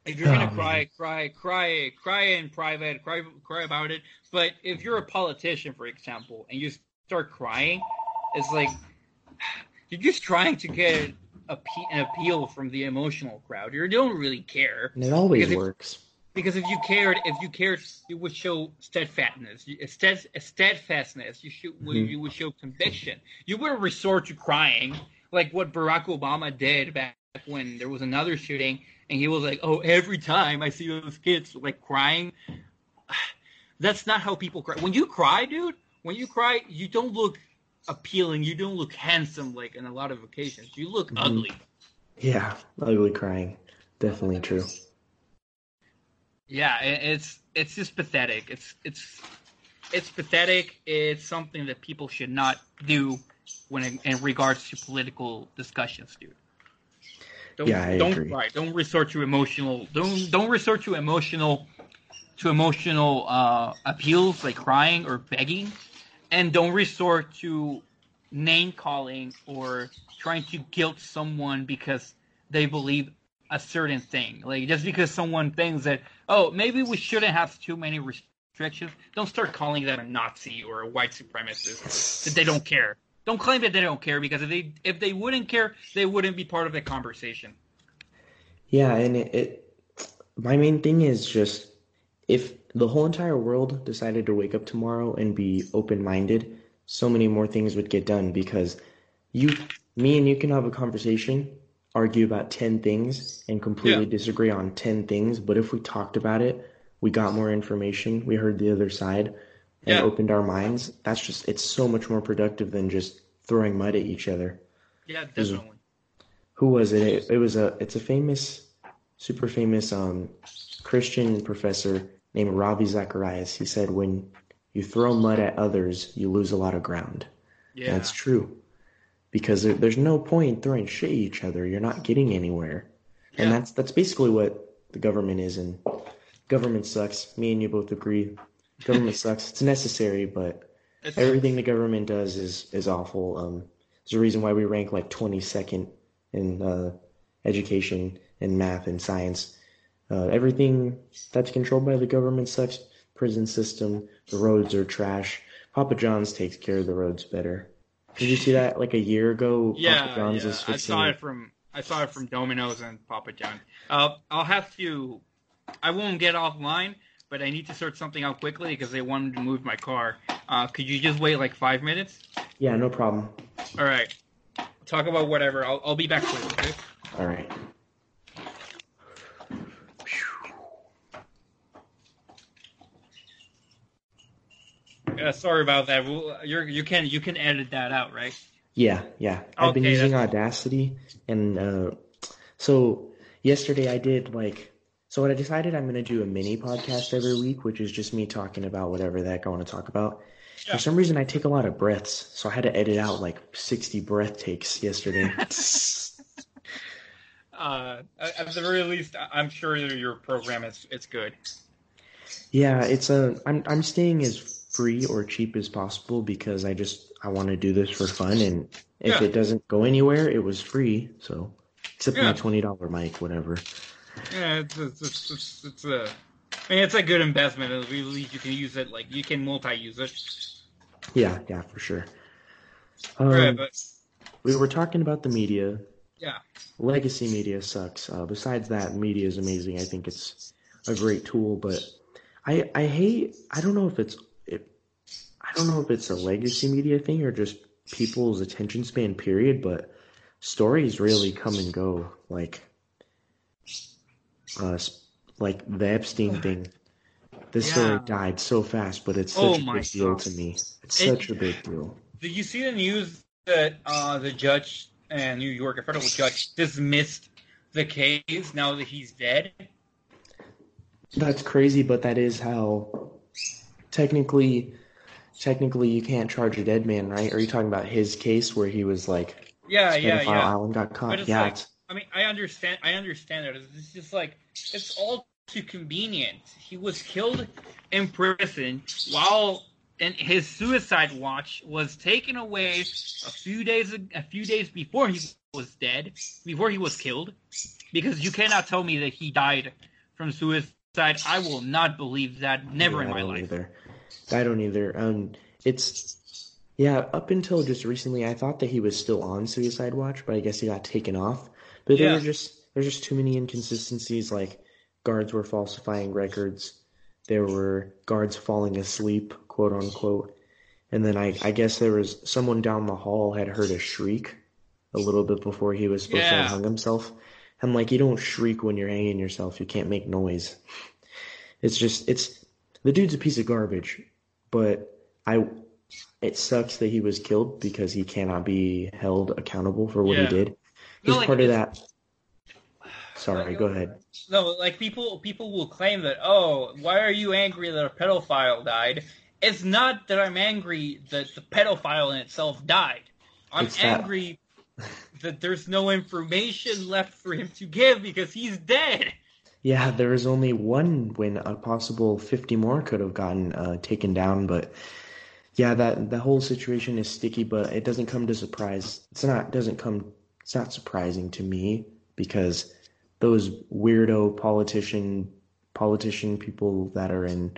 If you're gonna Oh, cry, cry, cry, cry in private, cry, cry about it. But if you're a politician, for example, and you start crying, it's like you're just trying to get a, an appeal from the emotional crowd. You don't really care. And it always works. Because if you cared, if you cared, you would show steadfastness. Stead, steadfastness. You should. Mhm. You would show conviction. You wouldn't resort to crying like what Barack Obama did back when there was another shooting, and he was like, "Oh, every time I see those kids like crying, that's not how people cry. When you cry, dude, when you cry, you don't look appealing. You don't look handsome like in a lot of occasions. You look Mhm. ugly. Yeah, ugly crying. Definitely true. Yeah, it's it's just pathetic. It's it's it's pathetic. It's something that people should not do when in, in regards to political discussions, dude. Don't, Yeah, I don't agree. cry. Don't resort to emotional. Don't don't resort to emotional to emotional uh, appeals like crying or begging, and don't resort to name calling or trying to guilt someone because they believe a certain thing. Like just because someone thinks that oh maybe we shouldn't have too many restrictions, don't start calling them a Nazi or a white supremacist. that they don't care. Don't claim that they don't care because if they if they wouldn't care, they wouldn't be part of the conversation. Yeah, and it, it my main thing is just if the whole entire world decided to wake up tomorrow and be open-minded, so many more things would get done because you me and you can have a conversation, argue about 10 things and completely Yeah. disagree on 10 things, but if we talked about it, we got more information, we heard the other side and Yeah. opened our minds, that's just it's so much more productive than just throwing mud at each other. Yeah, definitely. Who was it? It, it was a it's a famous super famous um Christian professor named Ravi Zacharias. He said when you throw mud at others, you lose a lot of ground. Yeah. That's true. Because there, there's no point throwing shit at each other. You're not getting anywhere. And that's that's basically what the government is and government sucks. Me and you both agree. Government sucks. It's necessary, but It's, everything the government does is is awful. Um, there's a reason why we rank like 22nd in uh, education and math and science. Uh, everything that's controlled by the government sucks. Prison system, the roads are trash. Papa John's takes care of the roads better. Did you see that like a year ago? yeah, yeah. I saw it from I saw it from Domino's and Papa John. Uh, I'll have to. I won't get offline, but I need to sort something out quickly because they wanted to move my car. Uh, could you just wait like five minutes? Yeah, no problem. All right. Talk about whatever. I'll I'll be back quick. Okay. All right. Yeah, sorry about that. We'll, you're you can you can edit that out, right? Yeah, yeah. I've been using Audacity, and uh, so yesterday I did like. So what I decided I'm gonna do a mini podcast every week, which is just me talking about whatever the heck I want to talk about. Yeah. For some reason, I take a lot of breaths, so I had to edit out like 60 breath takes yesterday. Uh, at the very least, I'm sure your program is it's good. yeah, it's a. I'm I'm staying as free or cheap as possible because I just I want to do this for fun, and if Yeah. it doesn't go anywhere, it was free. So except Yeah. my twenty dollar mic, whatever. Yeah, it's it's it's, it's, it's a. I mean, it's a good investment. At least you can use it like you can multi-use it. Yeah, yeah, for sure. Um, right, but we were talking about the media. yeah, Legacy media sucks. Uh, besides that, media is amazing. I think it's a great tool, but I I hate. I don't know if it's it. I don't know if it's a legacy media thing or just people's attention span. Period. But stories really come and go. Like, uh, like the Epstein thing. This story died so fast, but it's Oh such a my big deal God. to me. It's It- such a big deal. did you see the news that uh, the judge in New York, a federal judge, dismissed the case now that he's dead? That's crazy, but that is how technically technically you can't charge a dead man, right? Are you talking about his case where he was like Yeah, yeah, yeah. island got But caught? it's Yeah, like- I mean, I understand. I understand that. It's just like it's all too convenient. He was killed in prison while and his suicide watch was taken away a few days a few days before he was dead, before he was killed. Because you cannot tell me that he died from suicide. I will not believe that. Never yeah, in my life. either. I don't either. Um, it's yeah. Up until just recently, I thought that he was still on suicide watch, but I guess he got taken off. But there Yeah. were just there's just too many inconsistencies. Like guards were falsifying records. There were guards falling asleep, quote unquote. And then I, I guess there was someone down the hall had heard a shriek a little bit before he was supposed to Yeah. have hung himself. I'm like, you don't shriek when you're hanging yourself. You can't make noise. It's just, it's, the dude's a piece of garbage, but I, it sucks that he was killed because he cannot be held accountable for what Yeah. he did. He's No, like, part of that. Sorry, go ahead. No, like people people will claim that, oh, why are you angry that a pedophile died? It's not that I'm angry that the pedophile in itself died. I'm It's that- angry that there's no information left for him to give because he's dead. Yeah, there was only one when a possible 50 more could have gotten uh, taken down, but yeah, that the whole situation is sticky, but it doesn't come to surprise. It's not doesn't come it's not surprising to me because those weirdo politician politician people that are in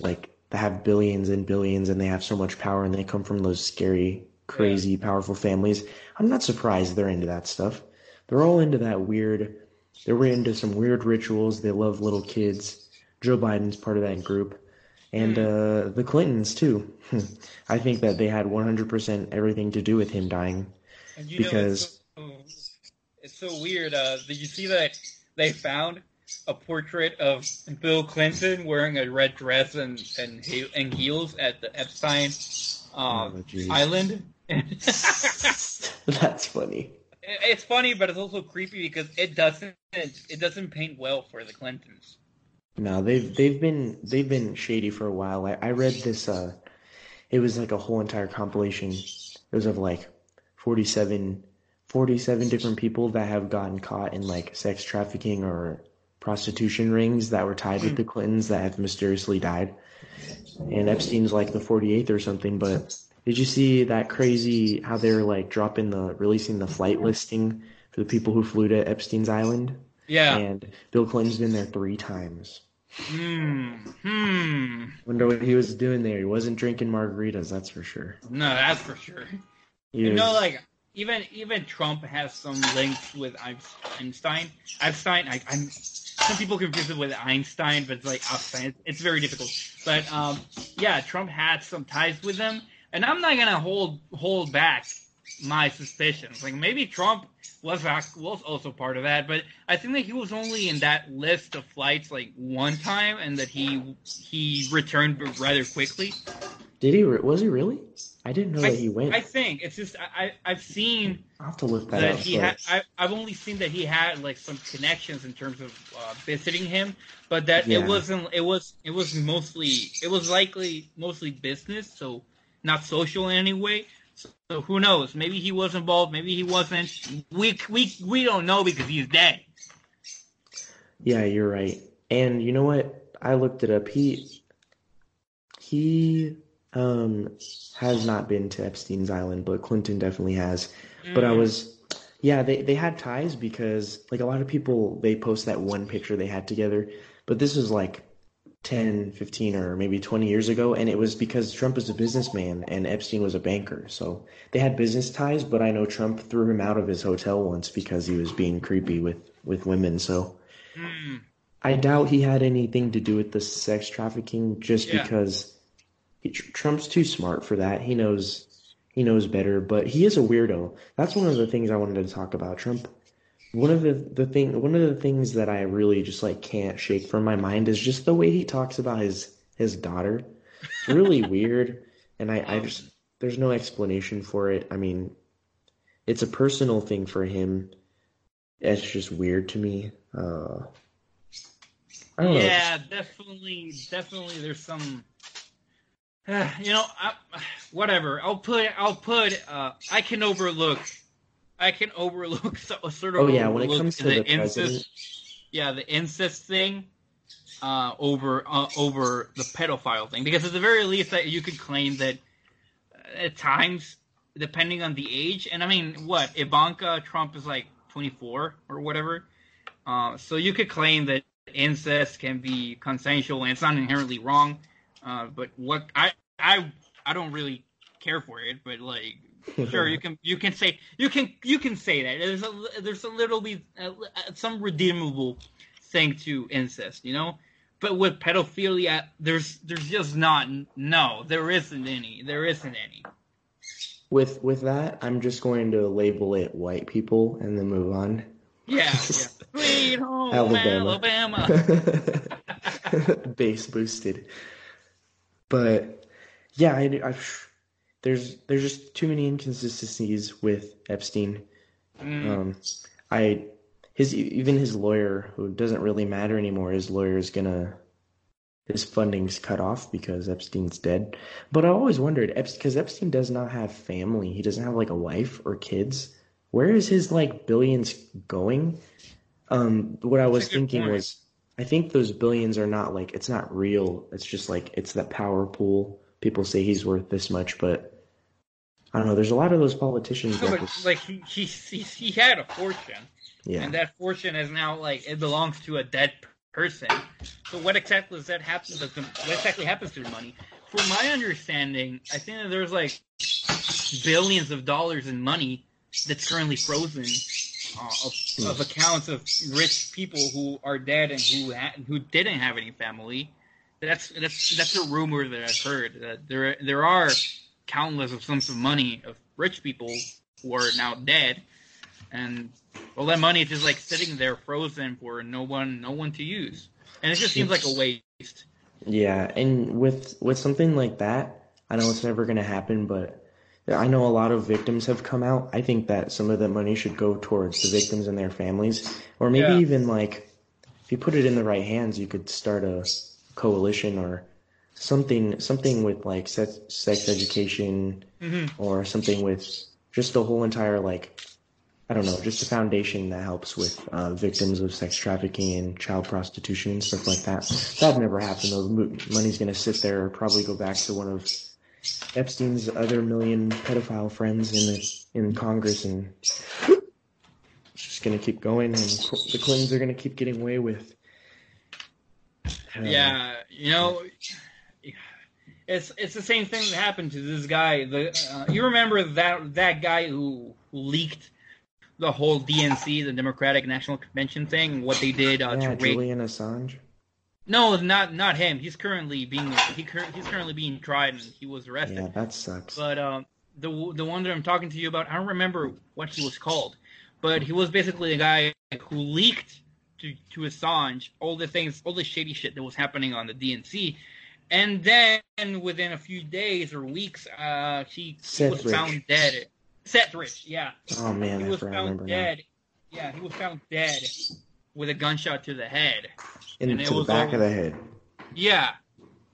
like that have billions and billions and they have so much power and they come from those scary, crazy, powerful families. I'm not surprised they're into that stuff. They're all into that weird. They're into some weird rituals. They love little kids. Joe Biden's part of that group, and uh, the Clintons too. I think that they had 100% everything to do with him dying. And you Because- know, it's, so, it's so weird. Uh, did you see that they found a portrait of Bill Clinton wearing a red dress and and, and heels at the Epstein um, Oh. Island? That's funny. It's funny, but it's also creepy because it doesn't it doesn't paint well for the Clintons. No, they've they've been they've been shady for a while. I, I read this uh it was like a whole entire compilation. It was of like 47 47 different people that have gotten caught in like sex trafficking or prostitution rings that were tied with the Clintons that have mysteriously died. And Epstein's like the 48th or something, but did you see that crazy how they're like dropping the releasing the flight listing for the people who flew to Epstein's island? Yeah. And Bill Clinton's been there 3 times. Hmm. Hmm. Wonder what he was doing there. He wasn't drinking margaritas, that's for sure. No, that's for sure. He You was- know, like even even Trump has some links with Einstein. Einstein, I, I'm some people confuse it with Einstein, but it's like Einstein. It's, it's very difficult. But um, yeah, Trump had some ties with them, and I'm not gonna hold hold back my suspicions. Like maybe Trump was was also part of that, but I think that he was only in that list of flights like one time, and that he he returned rather quickly. Did he? Was he really? I didn't know that he went. I think it's just I, I I've seen I'll have to look that, that up. he had. I, I've only seen that he had like some connections in terms of uh, visiting him, but that Yeah. it wasn't. It was. It was mostly. It was likely mostly business, so not social in any way. So, who knows? Maybe he was involved. Maybe he wasn't. We we we don't know because he's dead. Yeah, you're right. And you know what? I looked it up. He he um has not been to Epstein's island, but Clinton definitely has. But I Mm. was yeah, they they had ties because like a lot of people they post that one picture they had together, but this was like 10, 15 or maybe 20 years ago and it was because Trump was a businessman and Epstein was a banker. So they had business ties, but I know Trump threw him out of his hotel once because he was being creepy with with women. So Mm. I doubt he had anything to do with the sex trafficking just Yeah. because he, Trump's too smart for that. He knows he knows better, but he is a weirdo. That's one of the things I wanted to talk about. Trump. One of the the thing one of the things that I really just like can't shake from my mind is just the way he talks about his his daughter. It's really weird, and I I just there's no explanation for it. I mean, it's a personal thing for him. It's just weird to me. Uh, I don't know. Yeah, definitely, definitely. There's some, you know, I, whatever. I'll put, I'll put. Uh, I can overlook, I can overlook so, sort of. Oh, yeah, when it comes to the, the incest, yeah, the incest thing, uh, over uh, over the pedophile thing, because at the very least, that you could claim that uh, at times, depending on the age, and I mean, what Ivanka Trump is like 24 or whatever. Uh, so you could claim that incest can be consensual and it's not inherently wrong. Uh, but what I I I don't really care for it. But like, sure, you can you can say you can you can say that there's a there's a little bit uh, some redeemable thing to incest, you know. But with pedophilia, there's there's just not no there isn't any there isn't any. With with that, I'm just going to label it white people and then move on. Yeah, yeah. Sweet home Alabama. Alabama. Bass boosted. But yeah, I, I, there's there's just too many inconsistencies with Epstein. Mm. Um, I his even his lawyer, who doesn't really matter anymore, his lawyer is gonna his funding's cut off because Epstein's dead. But I always wondered, because Epstein does not have family. He doesn't have like a wife or kids. Where is his like billions going? Um, what I was thinking point. was, I think those billions are not like it's not real. It's just like it's that power pool. People say he's worth this much, but I don't know. There's a lot of those politicians that just like he, he he he had a fortune, yeah. and that fortune is now like it belongs to a dead person. So what exactly does that happen? Does the, what exactly happens to the money? From my understanding, I think that there's like billions of dollars in money that's currently frozen uh, of, of, accounts of rich people who are dead and who ha- who didn't have any family. That's that's that's a rumor that I've heard that there there are countless of sums of money of rich people who are now dead, and all that money is just like sitting there frozen for no one no one to use, and it just seems like a waste. Yeah, and with with something like that, I know it's never going to happen, but I know a lot of victims have come out. I think that some of that money should go towards the victims and their families, or maybe yeah. even like if you put it in the right hands, you could start a coalition or something something with like sex, sex education mm-hmm. or something with just the whole entire like I don't know, just a foundation that helps with uh, victims of sex trafficking and child prostitution and stuff like that. That never happened though. Money's gonna sit there, or probably go back to one of Epstein's other million pedophile friends in the in Congress, and it's just gonna keep going, and the Clintons are gonna keep getting away with. Uh, yeah, you know, it's it's the same thing that happened to this guy. The uh, you remember that that guy who, leaked the whole DNC, the Democratic National Convention thing, what they did uh, yeah, to Julian rape... Assange. No, not not him. He's currently being he he's currently being tried and he was arrested. Yeah, that sucks. But um, the the one that I'm talking to you about, I don't remember what he was called, but he was basically a guy who leaked to to Assange all the things, all the shady shit that was happening on the DNC, and then within a few days or weeks, uh, he, he was Rich. found dead. Seth Rich, yeah. Oh man, he I was found dead. Now. Yeah, he was found dead with a gunshot to the head into the back of the head. Yeah,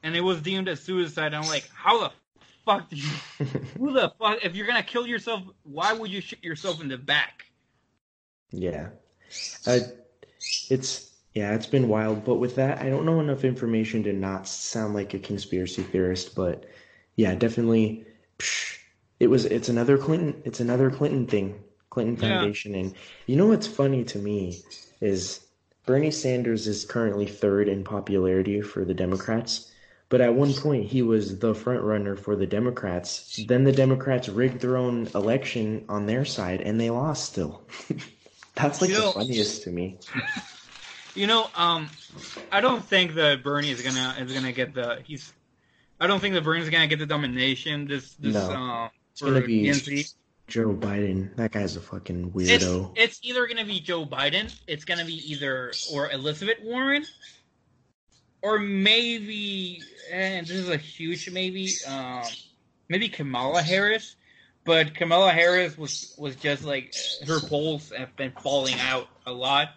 and it was deemed as suicide. I'm like, how the fuck do you? who the fuck? If you're gonna kill yourself, why would you shoot yourself in the back? Yeah, uh, it's yeah, it's been wild. But with that, I don't know enough information to not sound like a conspiracy theorist. But yeah, definitely, psh, it was. It's another Clinton. It's another Clinton thing. Clinton Foundation, yeah. and you know what's funny to me is Bernie Sanders is currently third in popularity for the Democrats, but at one point he was the front runner for the Democrats. Then the Democrats rigged their own election on their side and they lost still. That's like the funniest to me. You know, um, I don't think that Bernie is gonna is gonna get the he's. I don't think that Bernie's gonna get the domination this this no. uh, it's gonna be DNC. Joe Biden. That guy's a fucking weirdo. It's, it's either gonna be Joe Biden, it's gonna be either or Elizabeth Warren, or maybe and this is a huge maybe, um, maybe Kamala Harris. But Kamala Harris was was just like her polls have been falling out a lot.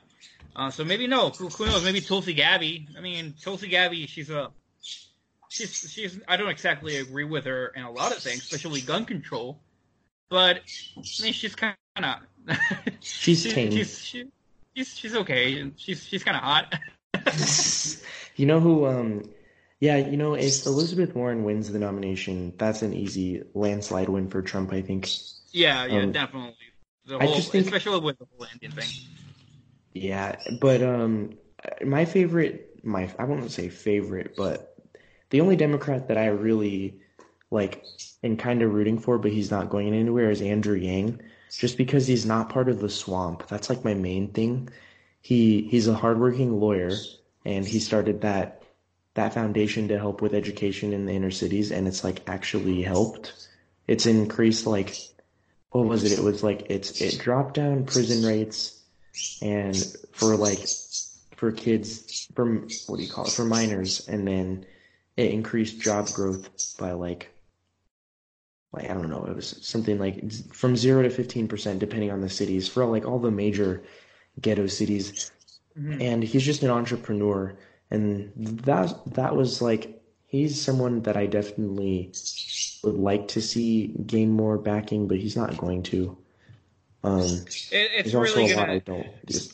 Uh, so maybe no, who, knows? Maybe Tulsi Gabbard. I mean, Tulsi Gabbard, she's a she's she's. I don't exactly agree with her in a lot of things, especially gun control. But I mean, she's kind of she's. She's, she, she's she's okay. She's she's kind of hot. you know who? Um, yeah, you know if Elizabeth Warren wins the nomination, that's an easy landslide win for Trump. I think. Yeah, yeah, um, definitely. The whole, I just think, especially with the whole Indian thing. Yeah, but um, my favorite, my I won't say favorite, but the only Democrat that I really like and kind of rooting for, but he's not going anywhere is Andrew Yang, just because he's not part of the swamp. That's like my main thing. He he's a hardworking lawyer, and he started that that foundation to help with education in the inner cities, and it's like actually helped. It's increased like what was it? It was like it's it dropped down prison rates, and for like for kids from what do you call it for minors, and then it increased job growth by like like I don't know, it was something like from zero to fifteen percent, depending on the cities, for like all the major ghetto cities. Mm-hmm. And he's just an entrepreneur, and that that was like he's someone that I definitely would like to see gain more backing, but he's not going to. Um, it, it's there's really also a gonna, lot I don't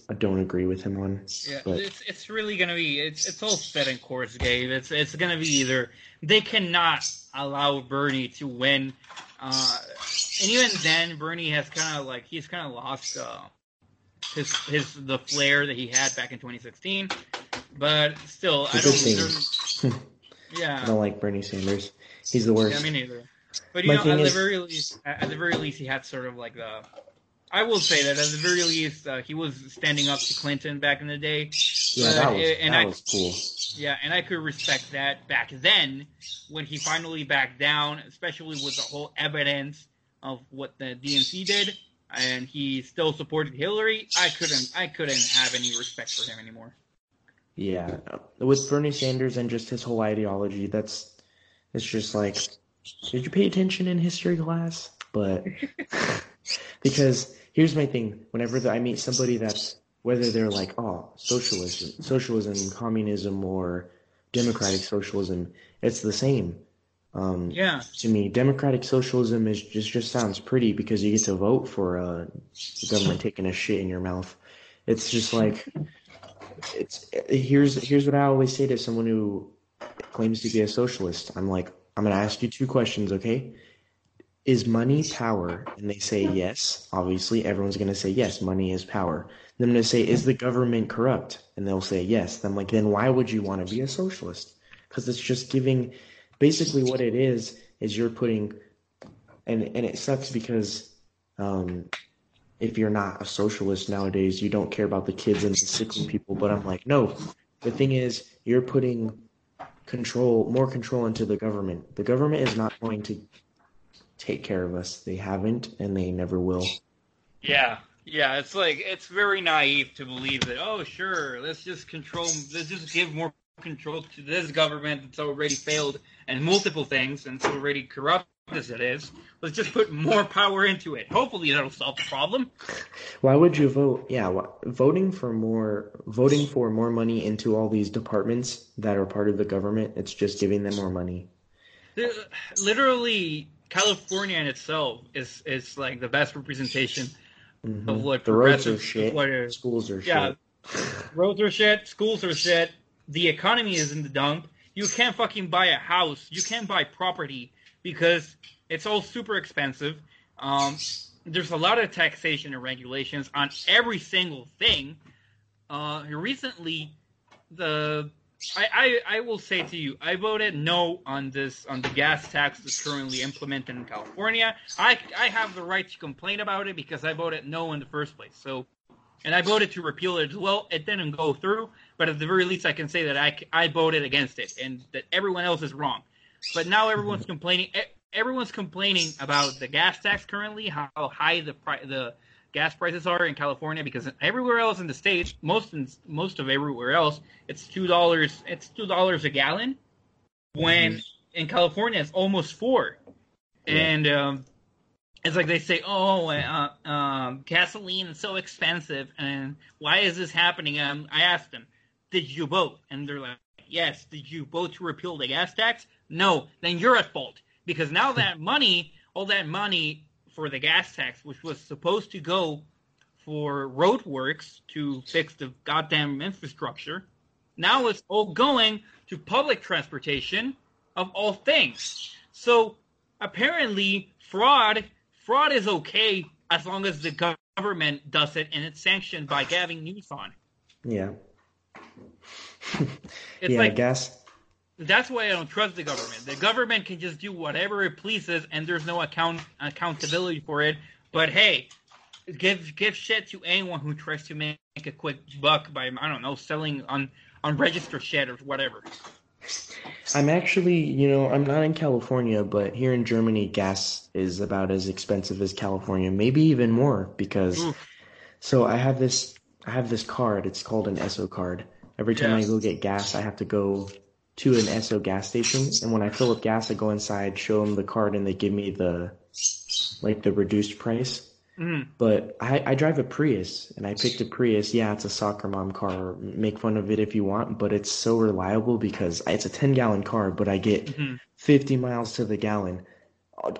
I don't agree with him on. Yeah, but. it's it's really gonna be it's it's all set in course, Gabe. It's it's gonna be either they cannot allow Bernie to win, uh, and even then Bernie has kind of like he's kind of lost uh, his his the flair that he had back in 2016. but still, I don't. yeah, I don't like Bernie Sanders. He's the worst. Yeah, me neither. But you My know, at the very least, at the very least, he had sort of like the. I will say that at the very least, uh, he was standing up to Clinton back in the day. Yeah, that was, and that I, was cool. Yeah, and I could respect that back then when he finally backed down, especially with the whole evidence of what the DNC did, and he still supported Hillary. I couldn't, I couldn't have any respect for him anymore. Yeah, with Bernie Sanders and just his whole ideology, that's it's just like, did you pay attention in history class? But because here's my thing: whenever the, I meet somebody that's whether they're like, oh, socialism, socialism, communism, or democratic socialism, it's the same. Um, yeah. To me, democratic socialism is just just sounds pretty because you get to vote for uh, the government taking a shit in your mouth. It's just like it's here's here's what I always say to someone who claims to be a socialist. I'm like, I'm gonna ask you two questions, okay? Is money power? And they say yes. Obviously, everyone's gonna say yes. Money is power. Then I'm gonna say, is the government corrupt? And they'll say yes. Then I'm like, then why would you want to be a socialist? Because it's just giving. Basically, what it is is you're putting, and and it sucks because um, if you're not a socialist nowadays, you don't care about the kids and the sickly people. But I'm like, no. The thing is, you're putting control, more control into the government. The government is not going to take care of us. They haven't, and they never will. Yeah, yeah. It's like it's very naive to believe that. Oh, sure, let's just control. Let's just give more control to this government that's already failed and multiple things and it's already corrupt as it is. Let's just put more power into it. Hopefully, that'll solve the problem. Why would you vote? Yeah, voting for more, voting for more money into all these departments that are part of the government. It's just giving them more money. Literally, California in itself is is like the best representation mm-hmm. of what the roads are shit. What are, schools are yeah, shit. roads are shit. Schools are shit. The economy is in the dump. You can't fucking buy a house. You can't buy property because it's all super expensive. Um, there's a lot of taxation and regulations on every single thing. Uh, recently, the I, I, I will say to you, I voted no on this on the gas tax that's currently implemented in California. I I have the right to complain about it because I voted no in the first place. So, and I voted to repeal it as well. It didn't go through, but at the very least, I can say that I I voted against it and that everyone else is wrong. But now everyone's complaining. Everyone's complaining about the gas tax currently, how high the pri- the gas prices are in California because everywhere else in the states, most in, most of everywhere else, it's two dollars. It's two dollars a gallon. When mm-hmm. in California, it's almost four, yeah. and um, it's like they say, "Oh, uh, um, gasoline is so expensive, and why is this happening?" Um, I asked them, "Did you vote?" And they're like, "Yes." Did you vote to repeal the gas tax? No, then you're at fault because now that money, all that money for the gas tax, which was supposed to go for road works to fix the goddamn infrastructure, now it's all going to public transportation of all things. So apparently, fraud fraud is okay as long as the government does it and it's sanctioned by Gavin Newsom. Yeah. it's yeah, like, I guess that's why I don't trust the government. The government can just do whatever it pleases, and there's no account accountability for it. But hey, give give shit to anyone who tries to make a quick buck by I don't know selling on on registered shit or whatever. I'm actually, you know, I'm not in California, but here in Germany, gas is about as expensive as California, maybe even more because. Oof. So I have this, I have this card. It's called an Esso card. Every time yeah. I go get gas, I have to go to an Esso gas station, and when I fill up gas, I go inside, show them the card, and they give me the like the reduced price. Mm. But I, I drive a Prius, and I picked a Prius. Yeah, it's a soccer mom car. Make fun of it if you want, but it's so reliable because it's a 10 gallon car, but I get mm-hmm. 50 miles to the gallon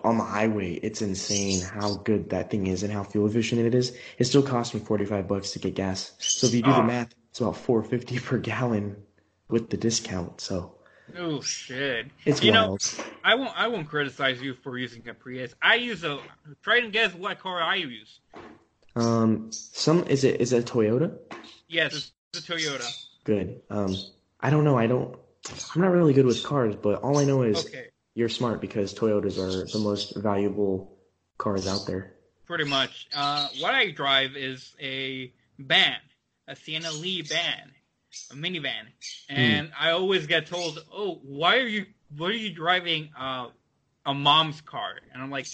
on the highway. It's insane how good that thing is and how fuel efficient it is. It still costs me 45 bucks to get gas. So if you do oh. the math, it's about 450 per gallon with the discount. So. Oh shit! It's you wild. know, I won't. I won't criticize you for using a Prius. I use a. Try and guess what car I use. Um, some is it is it a Toyota? Yes, it's a Toyota. Good. Um, I don't know. I don't. I'm not really good with cars, but all I know is Okay, you're smart because Toyotas are the most valuable cars out there. pretty much. Uh, what I drive is a van, a Sienna Lee van, a minivan, and I always get told, "Oh, why are you? What are you driving? Uh, a mom's car?" And I'm like,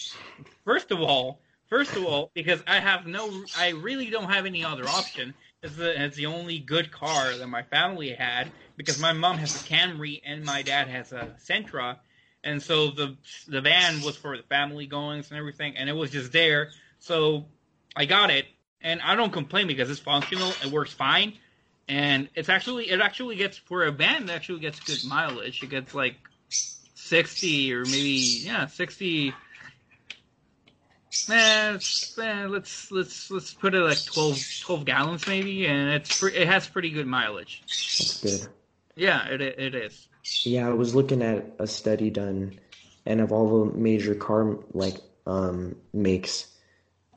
first of all, first of all, because I have no, I really don't have any other option. It's the it's the only good car that my family had because my mom has a Camry and my dad has a Sentra, and so the the van was for the family goings and everything, and it was just there. So I got it, and I don't complain because it's functional. It works fine, and it's actually it actually gets for a van. It actually gets good mileage. It gets like sixty or maybe yeah sixty. Eh, eh, let's let's let's put it like 12, 12 gallons maybe, and it's pre- it has pretty good mileage. That's good. Yeah, it it is. Yeah, I was looking at a study done, and of all the major car like um makes,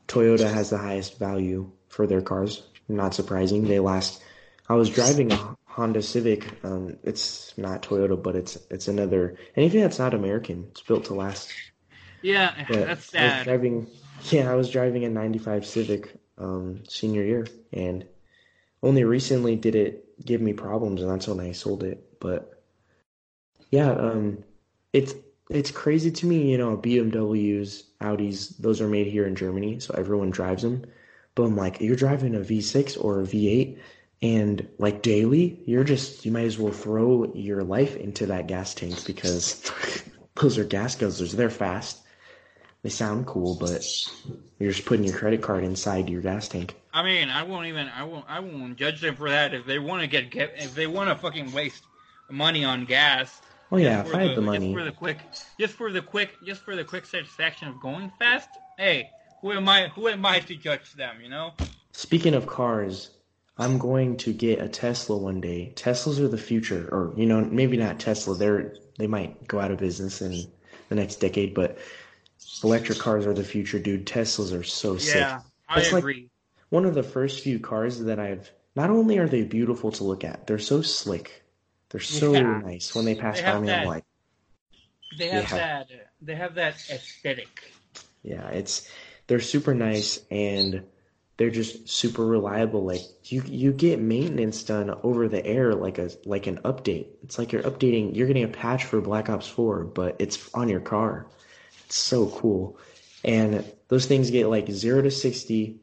Toyota has the highest value for their cars. Not surprising. They last. I was driving a Honda Civic. Um, it's not Toyota, but it's it's another anything that's not American. It's built to last. Yeah, But that's I was sad. driving. Yeah, I was driving a '95 Civic um senior year, and only recently did it give me problems, and that's when I sold it. But yeah, um, it's it's crazy to me, you know, BMWs, Audis, those are made here in Germany, so everyone drives them. But I'm like, you're driving a V6 or a V8, and like daily, you're just you might as well throw your life into that gas tank because those are gas guzzlers. They're fast. They sound cool, but you're just putting your credit card inside your gas tank. I mean, I won't even I won't I won't judge them for that if they want to get, get if they want to fucking waste money on gas. Oh yeah, if I had the money. just for the quick, just for the quick, just for the quick satisfaction of going fast. Hey, who am I? Who am I to judge them? You know? Speaking of cars, I'm going to get a Tesla one day. Teslas are the future, or you know, maybe not Tesla. They're they might go out of business in the next decade, but electric cars are the future, dude. Teslas are so sick. Yeah, I It's like- agree. One of the first few cars that I've. Not only are they beautiful to look at, they're so slick. They're so Yeah. nice. When they pass They by me, that- I'm like, they have yeah. that. They have that aesthetic. Yeah, it's they're super nice and they're just super reliable. Like you you get maintenance done over the air like a like an update. It's like you're updating you're getting a patch for Black Ops 4, but it's on your car. It's so cool. And those things get like 0 to 60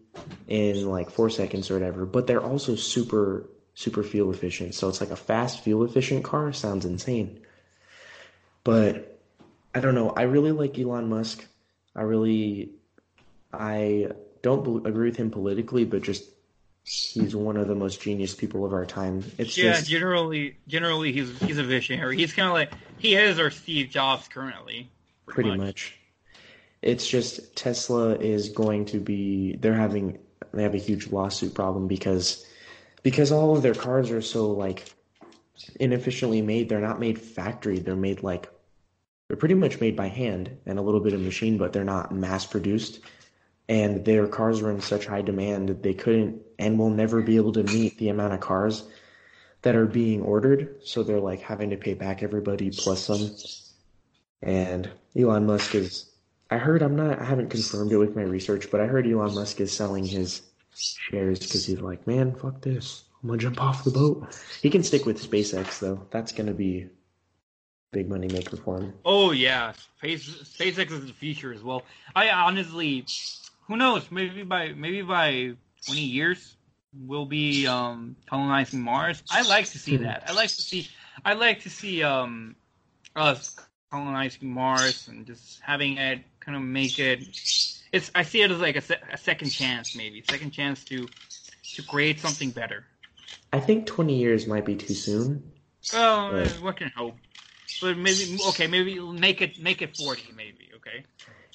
in like 4 seconds or whatever, but they're also super super fuel efficient. So it's like a fast fuel efficient car sounds insane. But I don't know. I really like Elon Musk. I really, I don't agree with him politically, but just he's one of the most genius people of our time. It's Yeah, just, generally, generally he's he's a visionary. He's kind of like he is our Steve Jobs currently. pretty much. It's just Tesla is going to be, they're having, they have a huge lawsuit problem because, because all of their cars are so like inefficiently made. They're not made factory. They're made like, they're pretty much made by hand and a little bit of machine, but they're not mass produced. And their cars are in such high demand that they couldn't and will never be able to meet the amount of cars that are being ordered. So they're like having to pay back everybody plus some. And Elon Musk is, I heard, I'm not, I haven't confirmed it with my research, but I heard Elon Musk is selling his shares because he's like, man, fuck this. I'm gonna jump off the boat. He can stick with SpaceX though. That's gonna be big money maker for him. Oh yeah, Space, SpaceX is the future as well. I honestly, who knows? Maybe by maybe by twenty years, we'll be um, colonizing Mars. I like to see that. I like to see. I like to see um, us colonizing Mars and just having it kind of make it. It's. I see it as like a, se- a second chance, maybe second chance to to create something better. I think 20 years might be too soon. Oh, Right. what can hope? But maybe okay, maybe make it make it forty, maybe okay.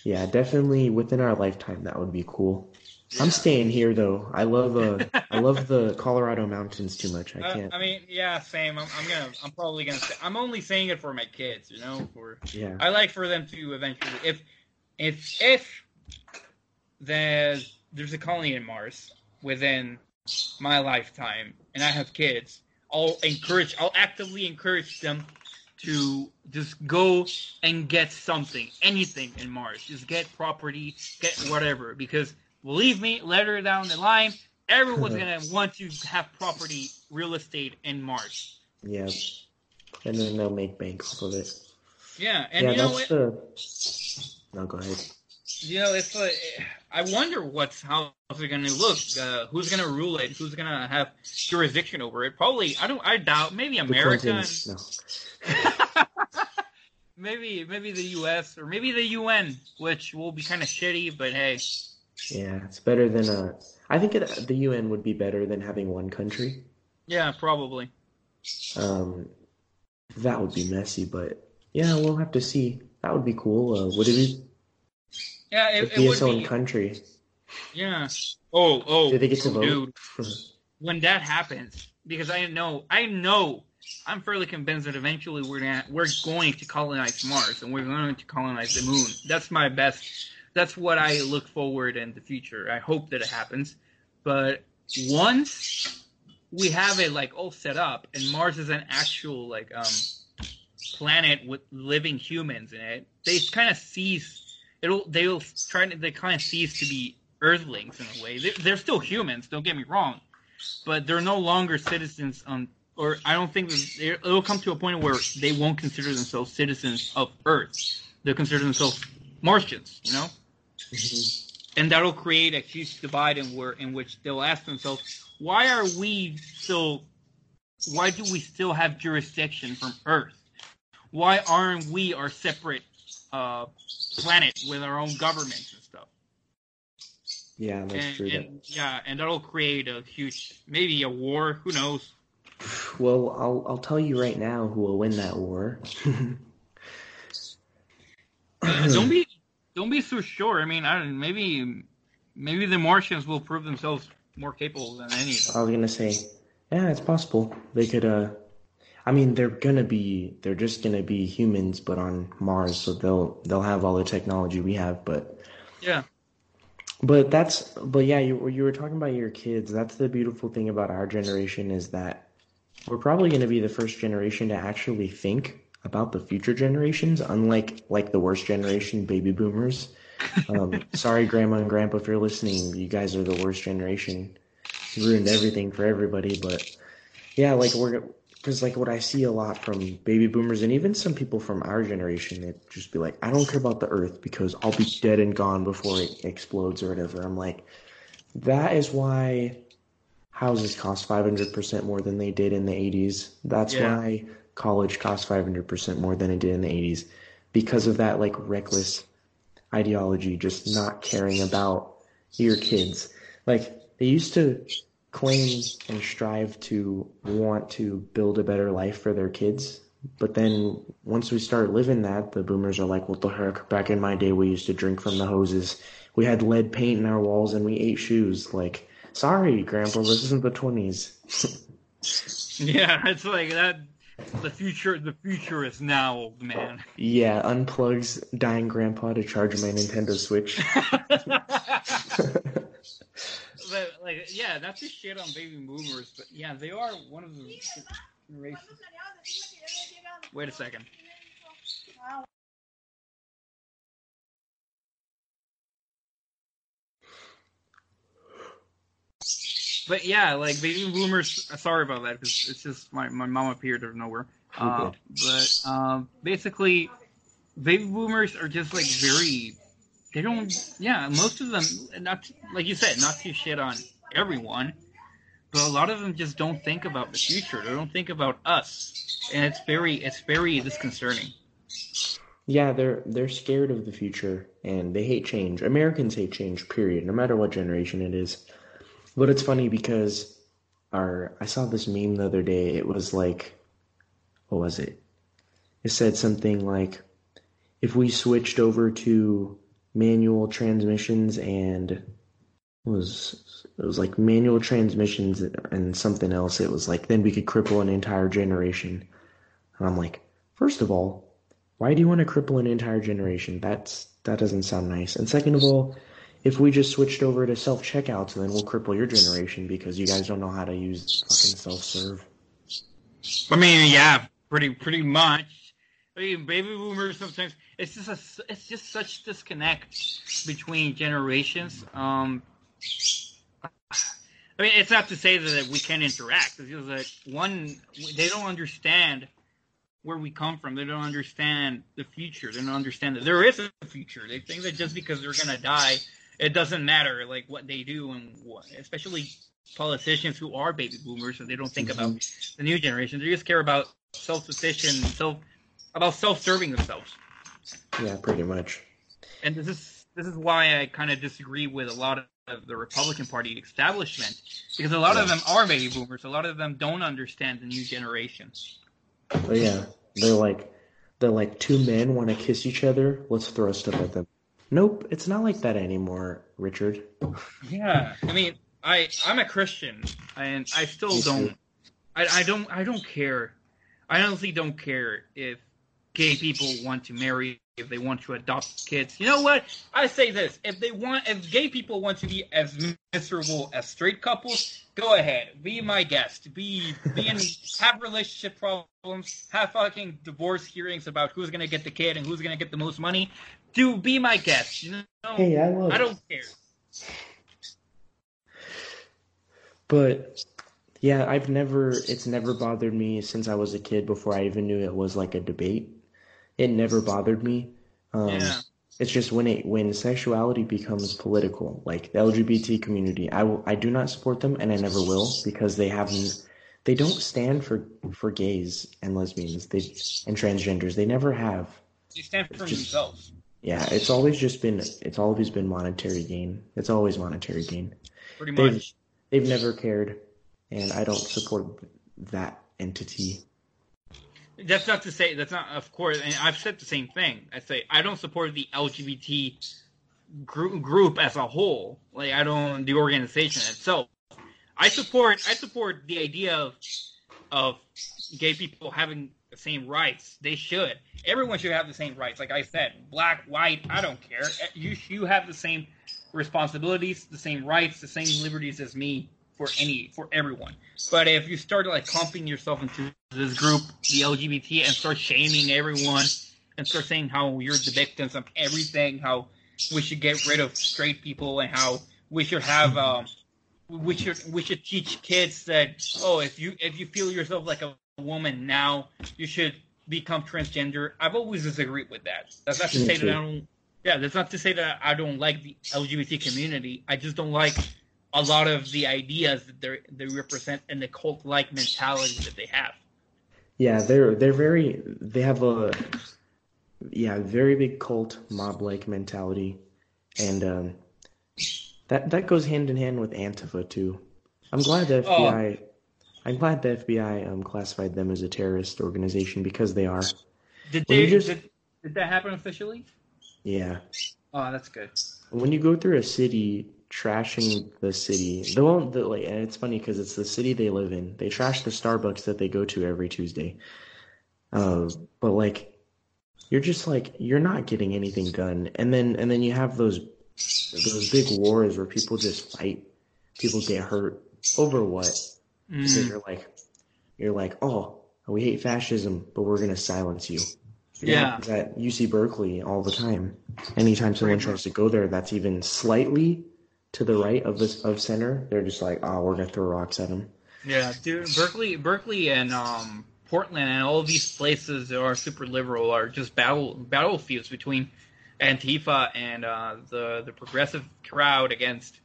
Yeah, definitely within our lifetime that would be cool. I'm staying here though. I love uh I love the Colorado mountains too much. I Uh, can't. I mean, yeah, same. I'm, I'm gonna, I'm probably gonna. Say, I'm only saying it for my kids, you know. For Yeah. I like for them to eventually, if, if, if there's there's a colony in Mars within my lifetime, and I have kids, I'll encourage, I'll actively encourage them to just go and get something, anything in Mars. Just get property, get whatever. Because believe me, later down the line, everyone's gonna want to have property, real estate in Mars. Yeah, and then they'll make bank off of it. Yeah, and yeah, you know that's what? the. No, go ahead. You know, it's like I wonder what's how it's going to look. Uh, who's going to rule it? Who's going to have jurisdiction over it? Probably, I don't. I doubt. Maybe America. Clintons. No. maybe maybe the U.S. or maybe the UN, which will be kind of shitty. But hey, Yeah, it's better than a. I think it, the UN would be better than having one country. yeah, probably. Um, that would be messy, but yeah, we'll have to see. That would be cool. Uh, would it be, Yeah, it, would its own be. country? Yeah. Oh, oh. Do they get to vote? Dude, when that happens, because I know, I know, I'm fairly convinced that eventually we're gonna, we're going to colonize Mars and we're going to colonize the moon. That's my best. That's what I look forward in the future. I hope that it happens. But once we have it like all set up and Mars is an actual like um planet with living humans in it, they kind of cease. It'll they'll try to they kind of cease to be Earthlings in a way. They're, they're still humans. Don't get me wrong, but they're no longer citizens on. Or I don't think it'll come to a point where they won't consider themselves citizens of Earth. They'll consider themselves Martians. You know Mhm. and that'll create a huge divide in where in which they'll ask themselves, why are we still why do we still have jurisdiction from Earth? Why aren't we our separate uh, planet with our own governments and stuff? Yeah, that's And, true. and yeah, and that'll create a huge maybe a war. Who knows? Well, I'll I'll tell you right now who will win that war. Uh, don't be don't be so sure. I mean, I don't, maybe maybe the Martians will prove themselves more capable than any of us. I was gonna say, yeah, it's possible. They could, uh, I mean, they're gonna be, they're just gonna be humans, but on Mars, so they'll, they'll have all the technology we have, but, Yeah. but that's, but yeah, you, you were talking about your kids. That's the beautiful thing about our generation is that we're probably gonna be the first generation to actually think about the future generations, unlike like the worst generation, baby boomers. Um, sorry, grandma and grandpa, if you're listening, you guys are the worst generation. You ruined everything for everybody. But yeah, like we're because like what I see a lot from baby boomers and even some people from our generation, it just be like, I don't care about the Earth because I'll be dead and gone before it explodes or whatever. I'm like, that is why houses cost 500% more than they did in the 80s. That's Yeah. why college cost 500% more than it did in the 80s because of that like reckless ideology, just not caring about your kids. Like they used to claim and strive to want to build a better life for their kids. But then once we start living that, the boomers are like, what the heck? Back in my day, we used to drink from the hoses. We had lead paint in our walls and we ate shoes. Like, sorry, grandpa, this isn't the 20s. Yeah, it's like that. The future, the future is now, old man. yeah, unplugs dying grandpa to charge my Nintendo Switch. but like, yeah, not to shit on baby boomers, but yeah, they are one of the generations. Wait a second. But yeah, like baby boomers. Sorry about that because it's just my my mom appeared out of nowhere. Uh, but um, basically, baby boomers are just like very. They don't. Yeah, most of them. Not like you said, not to shit on everyone, but a lot of them just don't think about the future. They don't think about us, and it's very it's very disconcerting. Yeah, they're they're scared of the future and they hate change. Americans hate change, period, no matter what generation it is. But it's funny because our I saw this meme the other day. It was like what was it? It said something like if we switched over to manual transmissions and was it was like manual transmissions and something else. It was like then we could cripple an entire generation. And I'm like, first of all, why do you want to cripple an entire generation? That's that doesn't sound nice. And second of all, if we just switched over to self checkouts, then we'll cripple your generation because you guys don't know how to use fucking self serve. I mean, yeah, pretty pretty much. I mean, baby boomers sometimes it's just a it's just such disconnect between generations. Um, I mean, it's not to say that we can't interact. It's just that one, they don't understand where we come from. They don't understand the future. They don't understand that there is a future. They think that just because they're gonna die, it doesn't matter like what they do and what, especially politicians who are baby boomers and they don't think mm-hmm. about the new generation. They just care about self-sufficient, self about self-serving themselves. Yeah, pretty much. And this is this is why I kind of disagree with a lot of the Republican Party establishment because a lot yeah. of them are baby boomers. A lot of them don't understand the new generation. But yeah, they're like they're like two men want to kiss each other. Let's throw stuff at them. Nope, it's not like that anymore, Richard. Yeah, I mean, I I'm a Christian and I still don't. I, I don't I don't care. I honestly don't care if gay people want to marry, if they want to adopt kids. You know what? I say this: if they want, if gay people want to be as miserable as straight couples, go ahead, be my guest. Be be in have relationship problems, have fucking divorce hearings about who's gonna get the kid and who's gonna get the most money. Do be my guest. You know? Hey, I love. I don't care. But yeah, I've never. It's never bothered me since I was a kid. Before I even knew it was like a debate it never bothered me. Um, yeah. It's just when it when sexuality becomes political, like the LGBT community, I will, I do not support them, and I never will because they haven't they don't stand for for gays and lesbians they and transgenders. They never have. They stand for just, themselves. Yeah, it's always just been it's always been monetary gain. It's always monetary gain. Pretty much. They've, they've never cared, and I don't support that entity that's not to say that's not of course and i've said the same thing. I say i don't support the lgbt group, group as a whole like i don't the organization itself. I support i support the idea of of gay people having the same rights. They should. Everyone should have the same rights. Like i said black white i don't care. You you have the same responsibilities the same rights the same liberties as me for any for everyone. But if you start like clumping yourself into this group, the LGBT, and start shaming everyone and start saying how you're the victims of everything, how we should get rid of straight people, and how we should have um, we should we should teach kids that oh if you if you feel yourself like a woman now you should become transgender. I've always disagreed with that. That's not to say that I don't. Yeah, that's not to say that I don't like the LGBT community. I just don't like a lot of the ideas that they they represent and the cult like mentality that they have. Yeah, they're they're very they have a yeah very big cult mob like mentality, and um, that that goes hand in hand with Antifa too. I'm glad the FBI. Oh. I'm glad the FBI um, classified them as a terrorist organization because they are. Did they? Just, did, did that happen officially? Yeah. Oh, that's good. When you go through a city trashing the city. The one that like, and it's funny because it's the city they live in. They trash the Starbucks that they go to every Tuesday. Uh, but like, you're just like you're not getting anything done, and then and then you have those those big wars where people just fight, people get hurt over what? Mm. So you're like, you're like, oh, we hate fascism, but we're gonna silence you. Yeah, at UC Berkeley all the time. Anytime someone tries to go there, that's even slightly to the right of this of center, they're just like, oh, we're gonna throw rocks at him. Yeah, dude, Berkeley, Berkeley, and um, Portland, and all these places that are super liberal are just battle battlefields between Antifa and uh, the the progressive crowd against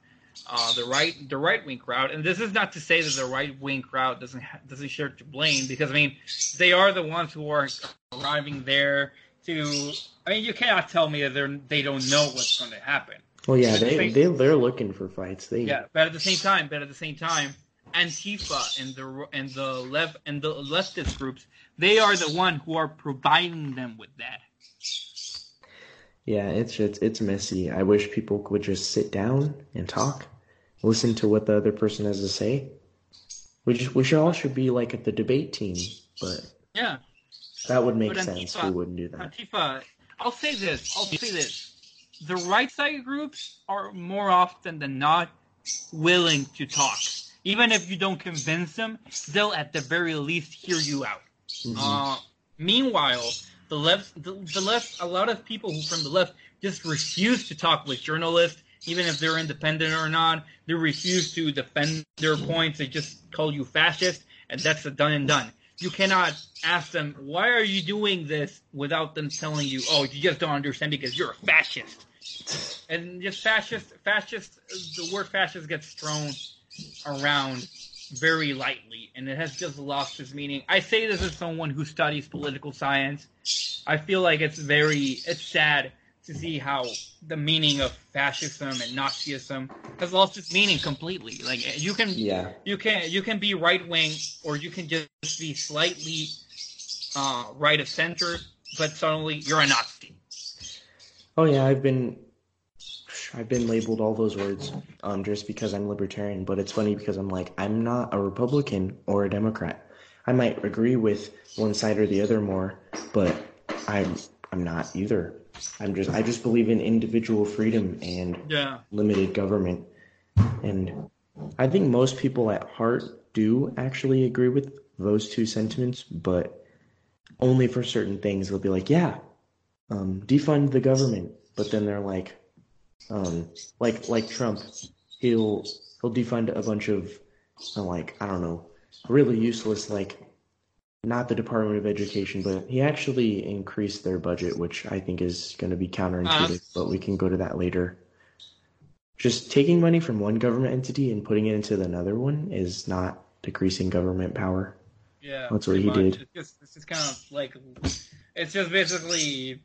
uh, the right the right wing crowd. And this is not to say that the right wing crowd doesn't ha- doesn't share to blame because I mean they are the ones who are arriving there to. I mean, you cannot tell me that they they don't know what's going to happen. Well, yeah, they they they're looking for fights. They yeah, but at the same time, but at the same time, Antifa and the and the left and the leftist groups, they are the one who are providing them with that. Yeah, it's it's it's messy. I wish people would just sit down and talk, listen to what the other person has to say. We just we should all should be like at the debate team, but yeah, that would make Antifa, sense. We wouldn't do that. Antifa, I'll say this. I'll say this the right side groups are more often than not willing to talk. even if you don't convince them, they'll at the very least hear you out. Mm-hmm. Uh, meanwhile, the left, the, the left, a lot of people who from the left just refuse to talk with journalists, even if they're independent or not. They refuse to defend their points. They just call you fascist, and that's a done and done. You cannot ask them, why are you doing this without them telling you, oh, you just don't understand because you're a fascist. And just fascist, fascist, the word fascist gets thrown around very lightly, and it has just lost its meaning. I say this as someone who studies political science. I feel like it's very, it's sad to see how the meaning of fascism and Nazism has lost its meaning completely. Like you can, yeah, you can, you can be right wing, or you can just be slightly uh, right of center, but suddenly you're a Nazi. Oh yeah, I've been I've been labeled all those words um, just because I'm libertarian, but it's funny because I'm like, I'm not a Republican or a Democrat. I might agree with one side or the other more, but I'm I'm not either. I'm just I just believe in individual freedom and yeah. limited government. And I think most people at heart do actually agree with those two sentiments, but only for certain things. They'll be like, yeah, um, defund the government, but then they're like, um, like like Trump, he'll he'll defund a bunch of uh, like I don't know, really useless like not the Department of Education, but he actually increased their budget, which I think is going to be counterintuitive. Uh, but we can go to that later. Just taking money from one government entity and putting it into another one is not decreasing government power. Yeah, that's what he much. did. It's just, it's just kind of like it's just basically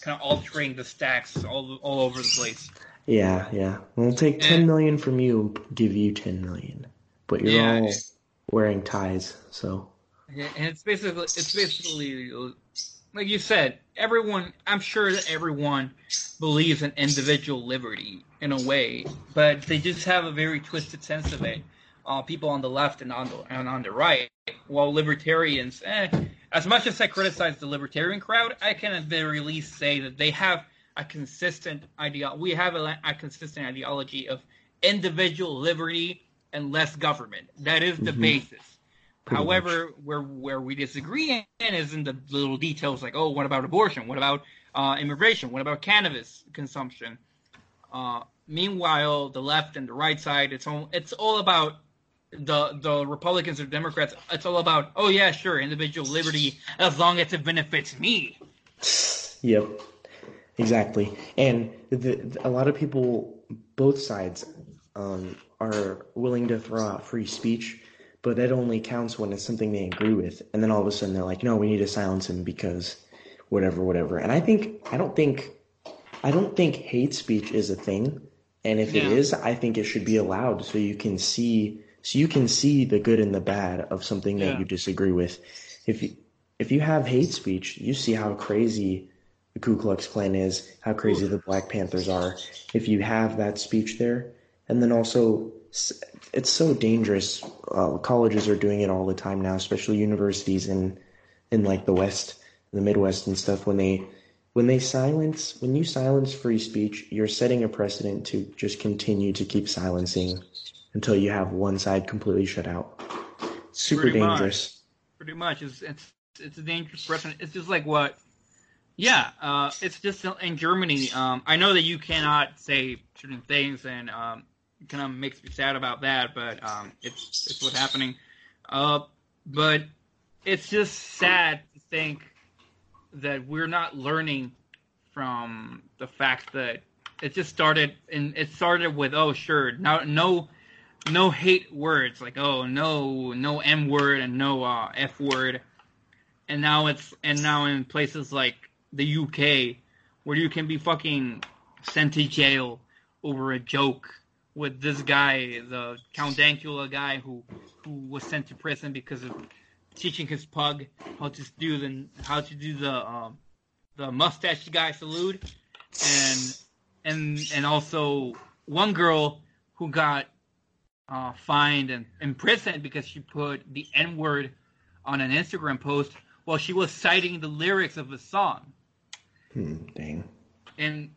kind of altering the stacks all all over the place. Yeah, yeah. We'll take ten and, million from you, give you ten million, but you're yeah, all wearing ties, so. And it's basically it's basically like you said. Everyone, I'm sure that everyone believes in individual liberty in a way, but they just have a very twisted sense of it. Uh, people on the left and on the and on the right, while libertarians, eh, as much as I criticize the libertarian crowd, I can at the very least say that they have a consistent idea. We have a, a consistent ideology of individual liberty and less government. That is the mm-hmm. basis. Pretty However, much. where where we disagree in is in the little details, like oh, what about abortion? What about uh, immigration? What about cannabis consumption? Uh, meanwhile, the left and the right side, it's all it's all about the the Republicans or Democrats, it's all about oh yeah, sure, individual liberty as long as it benefits me. Yep, exactly. And the, a lot of people, both sides, um, are willing to throw out free speech, but it only counts when it's something they agree with. And then all of a sudden they're like, no, we need to silence him because whatever, whatever. And I think I don't think I don't think hate speech is a thing. And if yeah. it is, I think it should be allowed so you can see so you can see the good and the bad of something that yeah. you disagree with. If you if you have hate speech, you see how crazy the Ku Klux Klan is, how crazy the Black Panthers are. If you have that speech there, and then also it's so dangerous. Uh, colleges are doing it all the time now, especially universities in in like the West, the Midwest and stuff. When they when they silence when you silence free speech, you're setting a precedent to just continue to keep silencing until you have one side completely shut out. Super Pretty dangerous. Much. Pretty much, it's it's it's a dangerous precedent. It's just like what, yeah, uh, it's just in Germany. Um, I know that you cannot say certain things, and um, it kind of makes me sad about that. But um, it's it's what's happening. Uh, but it's just sad to think that we're not learning from the fact that it just started and it started with oh sure now no no hate words like oh no no m word and no uh, f word. And now it's and now in places like the uk where you can be fucking sent to jail over a joke with this guy the count dankula guy who who was sent to prison because of teaching his pug how to do the how to do the um, the mustache guy salute. And and and also one girl who got uh, fined and imprisoned because she put the N word on an Instagram post while she was citing the lyrics of a song. Hmm, dang. And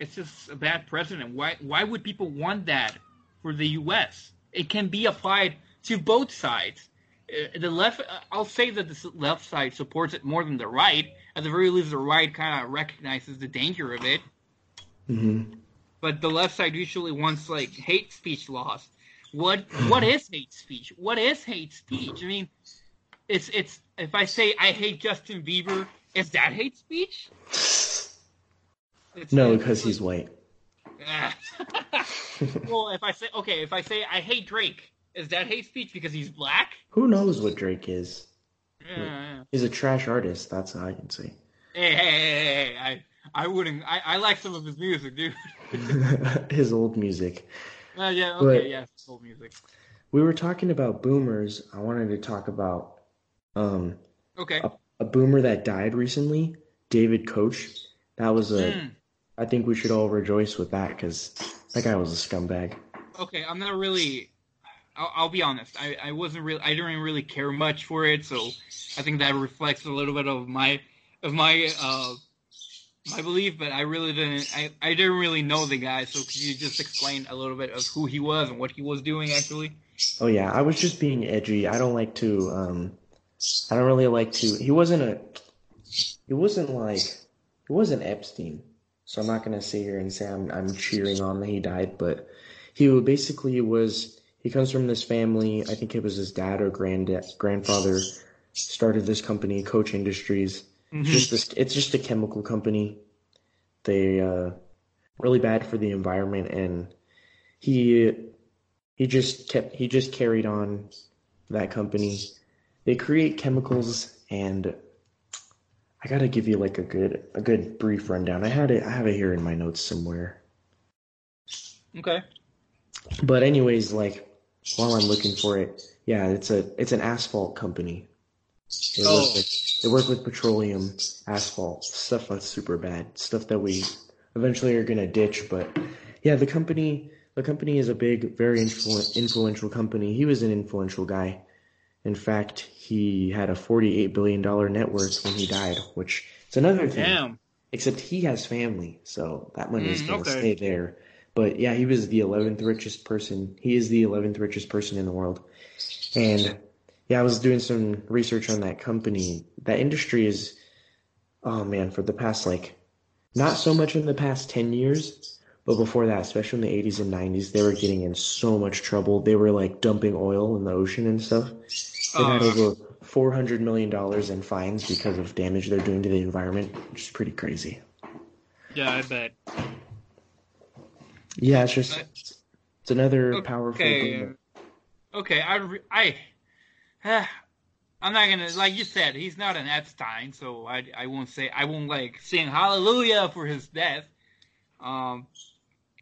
it's just a bad precedent. Why why would people want that for the U.S.? it can be applied to both sides. Uh, The left, uh, I'll say that the left side supports it more than the right. At the very least, the right kind of recognizes the danger of it. Mm-hmm. but the left side usually wants like hate speech laws. What what is hate speech? What is hate speech? I mean, it's it's if I say I hate Justin Bieber, is that hate speech? It's, No, because he's white. Ah. well, if I say okay, if I say I hate Drake, is that hate speech because he's black? Who knows what Drake is? Yeah. He's a trash artist. That's all I can say. Hey, hey, hey, hey, hey, I I wouldn't. I, I like some of his music, dude. His old music. Uh, yeah, okay, But- yeah, soul music. We were talking about boomers. I wanted to talk about um Okay. a boomer that died recently, David Koch. That was a. Hmm. I think we should all rejoice with that because that guy was a scumbag. okay, I'm not really. I'll, I'll be honest. I, I wasn't really. I didn't really care much for it, so I think that reflects a little bit of my of my uh my belief. But I really didn't. I, I didn't really know the guy. So could you just explain a little bit of who he was and what he was doing actually? Oh yeah, I was just being edgy. I don't like to. Um, I don't really like to. He wasn't a. He wasn't like. He wasn't Epstein. So I'm not gonna sit here and say I'm I'm cheering on that he died, but he basically was. He comes from this family. I think it was his dad or granddad grandfather started this company, Koch Industries. It's just this. It's just a chemical company. They uh, really bad for the environment, and he he just kept he just carried on that company. They create chemicals, and I gotta give you like a good a good brief rundown. I had it. I have it here in my notes somewhere. Okay. But anyways, like while I'm looking for it, yeah, it's a it's an asphalt company. They work Oh. with they work with petroleum, asphalt, stuff that's super bad, stuff that we eventually are gonna ditch. But yeah, the company the company is a big, very influ- influential company. He was an influential guy. In fact, he had a forty-eight billion dollar net worth when he died, which is another thing. Damn. Except he has family, so that money is Mm, gonna okay. stay there. But yeah, he was the eleventh richest person. He is the eleventh richest person in the world. And yeah, I was doing some research on that company. That industry is, oh man, for the past like, not so much in the past ten years, but before that, especially in the eighties and nineties, they were getting in so much trouble. They were like dumping oil in the ocean and stuff. They had Uh. over four hundred million dollars in fines because of damage they're doing to the environment, which is pretty crazy. Yeah, I bet. Yeah, it's just it's another powerful Okay. boomer. Okay, I, re- I, I'm not gonna like you said. He's not an Epstein, so I, I won't say I won't like sing hallelujah for his death. Um,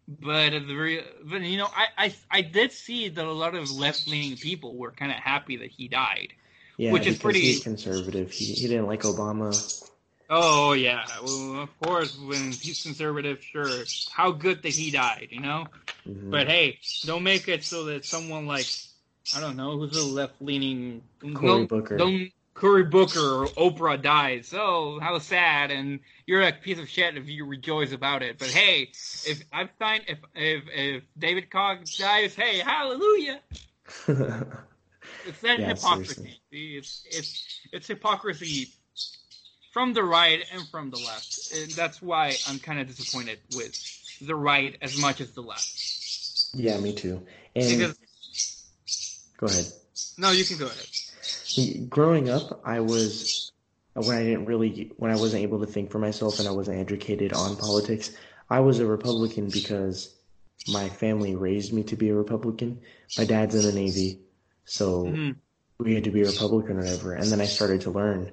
but at the very, but you know, I, I, I did see that a lot of left leaning people were kind of happy that he died. Yeah, which is pretty- he's conservative. He he didn't like Obama. Oh yeah, well of course when he's conservative, sure. How good that he died, you know. Mhm. But hey, don't make it so that someone like I don't know who's a left leaning Cory Booker. Don't Cory Booker or Oprah dies. Oh, how sad! And you're a piece of shit if you rejoice about it. But hey, if I find if if if David Cox dies, hey, hallelujah! It's that Yeah, hypocrisy. See, It's it's it's hypocrisy from the right and from the left, and that's why I'm kind of disappointed with the right as much as the left. yeah, me too. And Because go ahead. no, you can go ahead. Growing up, I was when I didn't really when I wasn't able to think for myself and I wasn't educated on politics. I was a Republican because my family raised me to be a Republican. My dad's in the Navy, so Mhm. we had to be a Republican or whatever. And then I started to learn.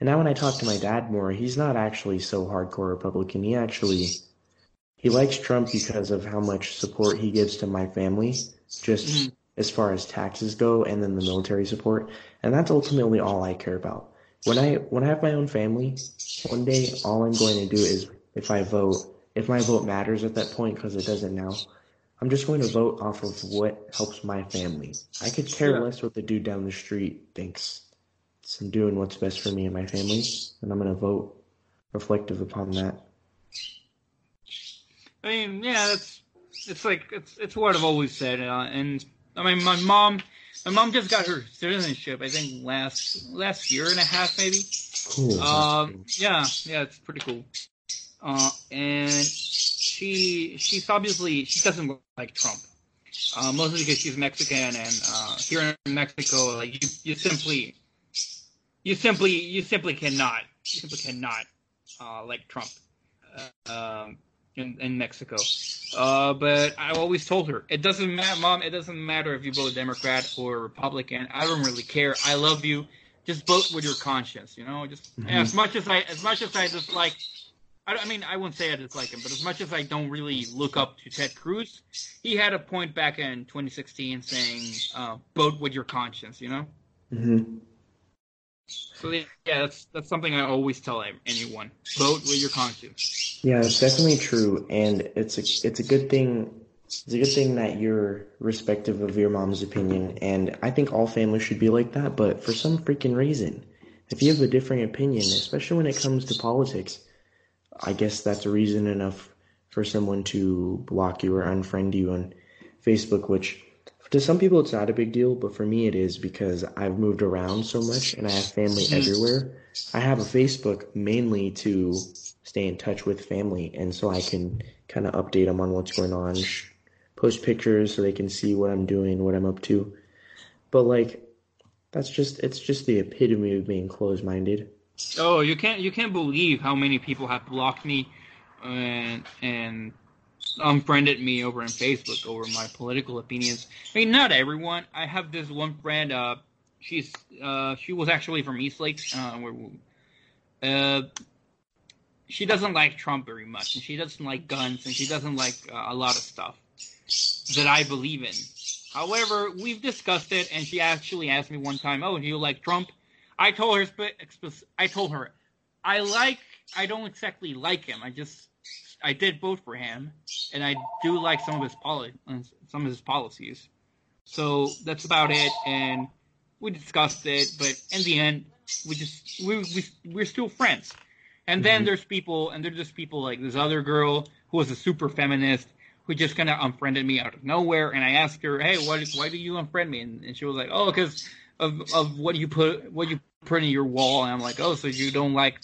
And now when I talk to my dad more, he's not actually so hardcore Republican. He actually he likes Trump because of how much support he gives to my family, just Mhm. As far as taxes go, and then the military support. And that's ultimately all I care about. When I when I have my own family, one day all I'm going to do is if I vote, if my vote matters at that point, because it doesn't now, I'm just going to vote off of what helps my family. I could care Yeah. less what the dude down the street thinks. So I'm doing what's best for me and my family, and I'm going to vote reflective upon that. I mean, yeah, that's it's like it's it's what I've always said, uh, and I mean, my mom, my mom just got her citizenship. I think last last year and a half, maybe. Cool. Um, yeah, yeah, it's pretty cool. Uh, and she she's obviously she doesn't like Trump. Uh, mostly because she's Mexican, and uh, here in Mexico, like you, you simply, you simply, you simply cannot, you simply cannot uh, like Trump uh, um, in, in Mexico. Uh, but I always told her, it doesn't matter, mom. It doesn't matter if you vote Democrat or Republican. I don't really care. I love you. Just vote with your conscience. You know, just Mhm. as much as I, as much as I dislike. I, I mean, I wouldn't say I dislike him, but as much as I don't really look up to Ted Cruz, he had a point back in 2016 saying, uh, "Vote with your conscience." You know. hmm So yeah, that's that's something I always tell anyone: vote with your conscience. Yeah, it's definitely true, and it's a it's a good thing. It's a good thing that you're respective of your mom's opinion, and I think all families should be like that. But for some freaking reason, if you have a different opinion, especially when it comes to politics, I guess that's a reason enough for someone to block you or unfriend you on Facebook. Which to some people it's not a big deal, but for me it is because I've moved around so much and I have family Mhm. everywhere. I have a Facebook mainly to stay in touch with family, and so I can kind of update them on what's going on, post pictures so they can see what I'm doing, what I'm up to. But like, that's just it's just the epitome of being closed-minded. Oh, you can't you can't believe how many people have blocked me and and unfriended me over on Facebook over my political opinions. I mean, not everyone. I have this one friend. Uh, she's uh, she was actually from Eastlake. Uh, where, uh, she doesn't like Trump very much, and she doesn't like guns, and she doesn't like uh, a lot of stuff that I believe in. However, we've discussed it, and she actually asked me one time, "Oh, do you like Trump?" I told her, I told her, I like, I don't exactly like him. I just, I did vote for him, and I do like some of his poli- some of his policies. So that's about it, and we discussed it, but in the end, we just we we we're still friends. And then Mhm. there's people, and there's just people like this other girl who was a super feminist who just kind of unfriended me out of nowhere. And I asked her, "Hey, why why do you unfriend me?" And, and she was like, "Oh, because of of what you put what you put in your wall." And I'm like, "Oh, so you don't like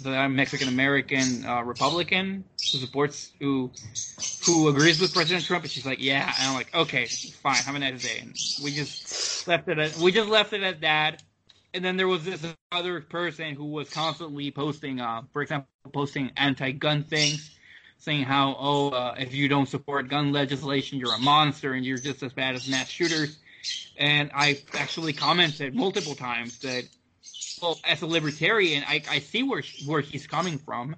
the Mexican American uh, Republican who supports who who agrees with President Trump?" And she's like, "Yeah." And I'm like, "Okay, fine. Have a nice day." And we just left it at we just left it at that. And then there was this other person who was constantly posting, uh, for example, posting anti-gun things, saying how, oh, uh, if you don't support gun legislation, you're a monster and you're just as bad as mass shooters. And I actually commented multiple times that, well, as a libertarian, I, I see where where he's coming from.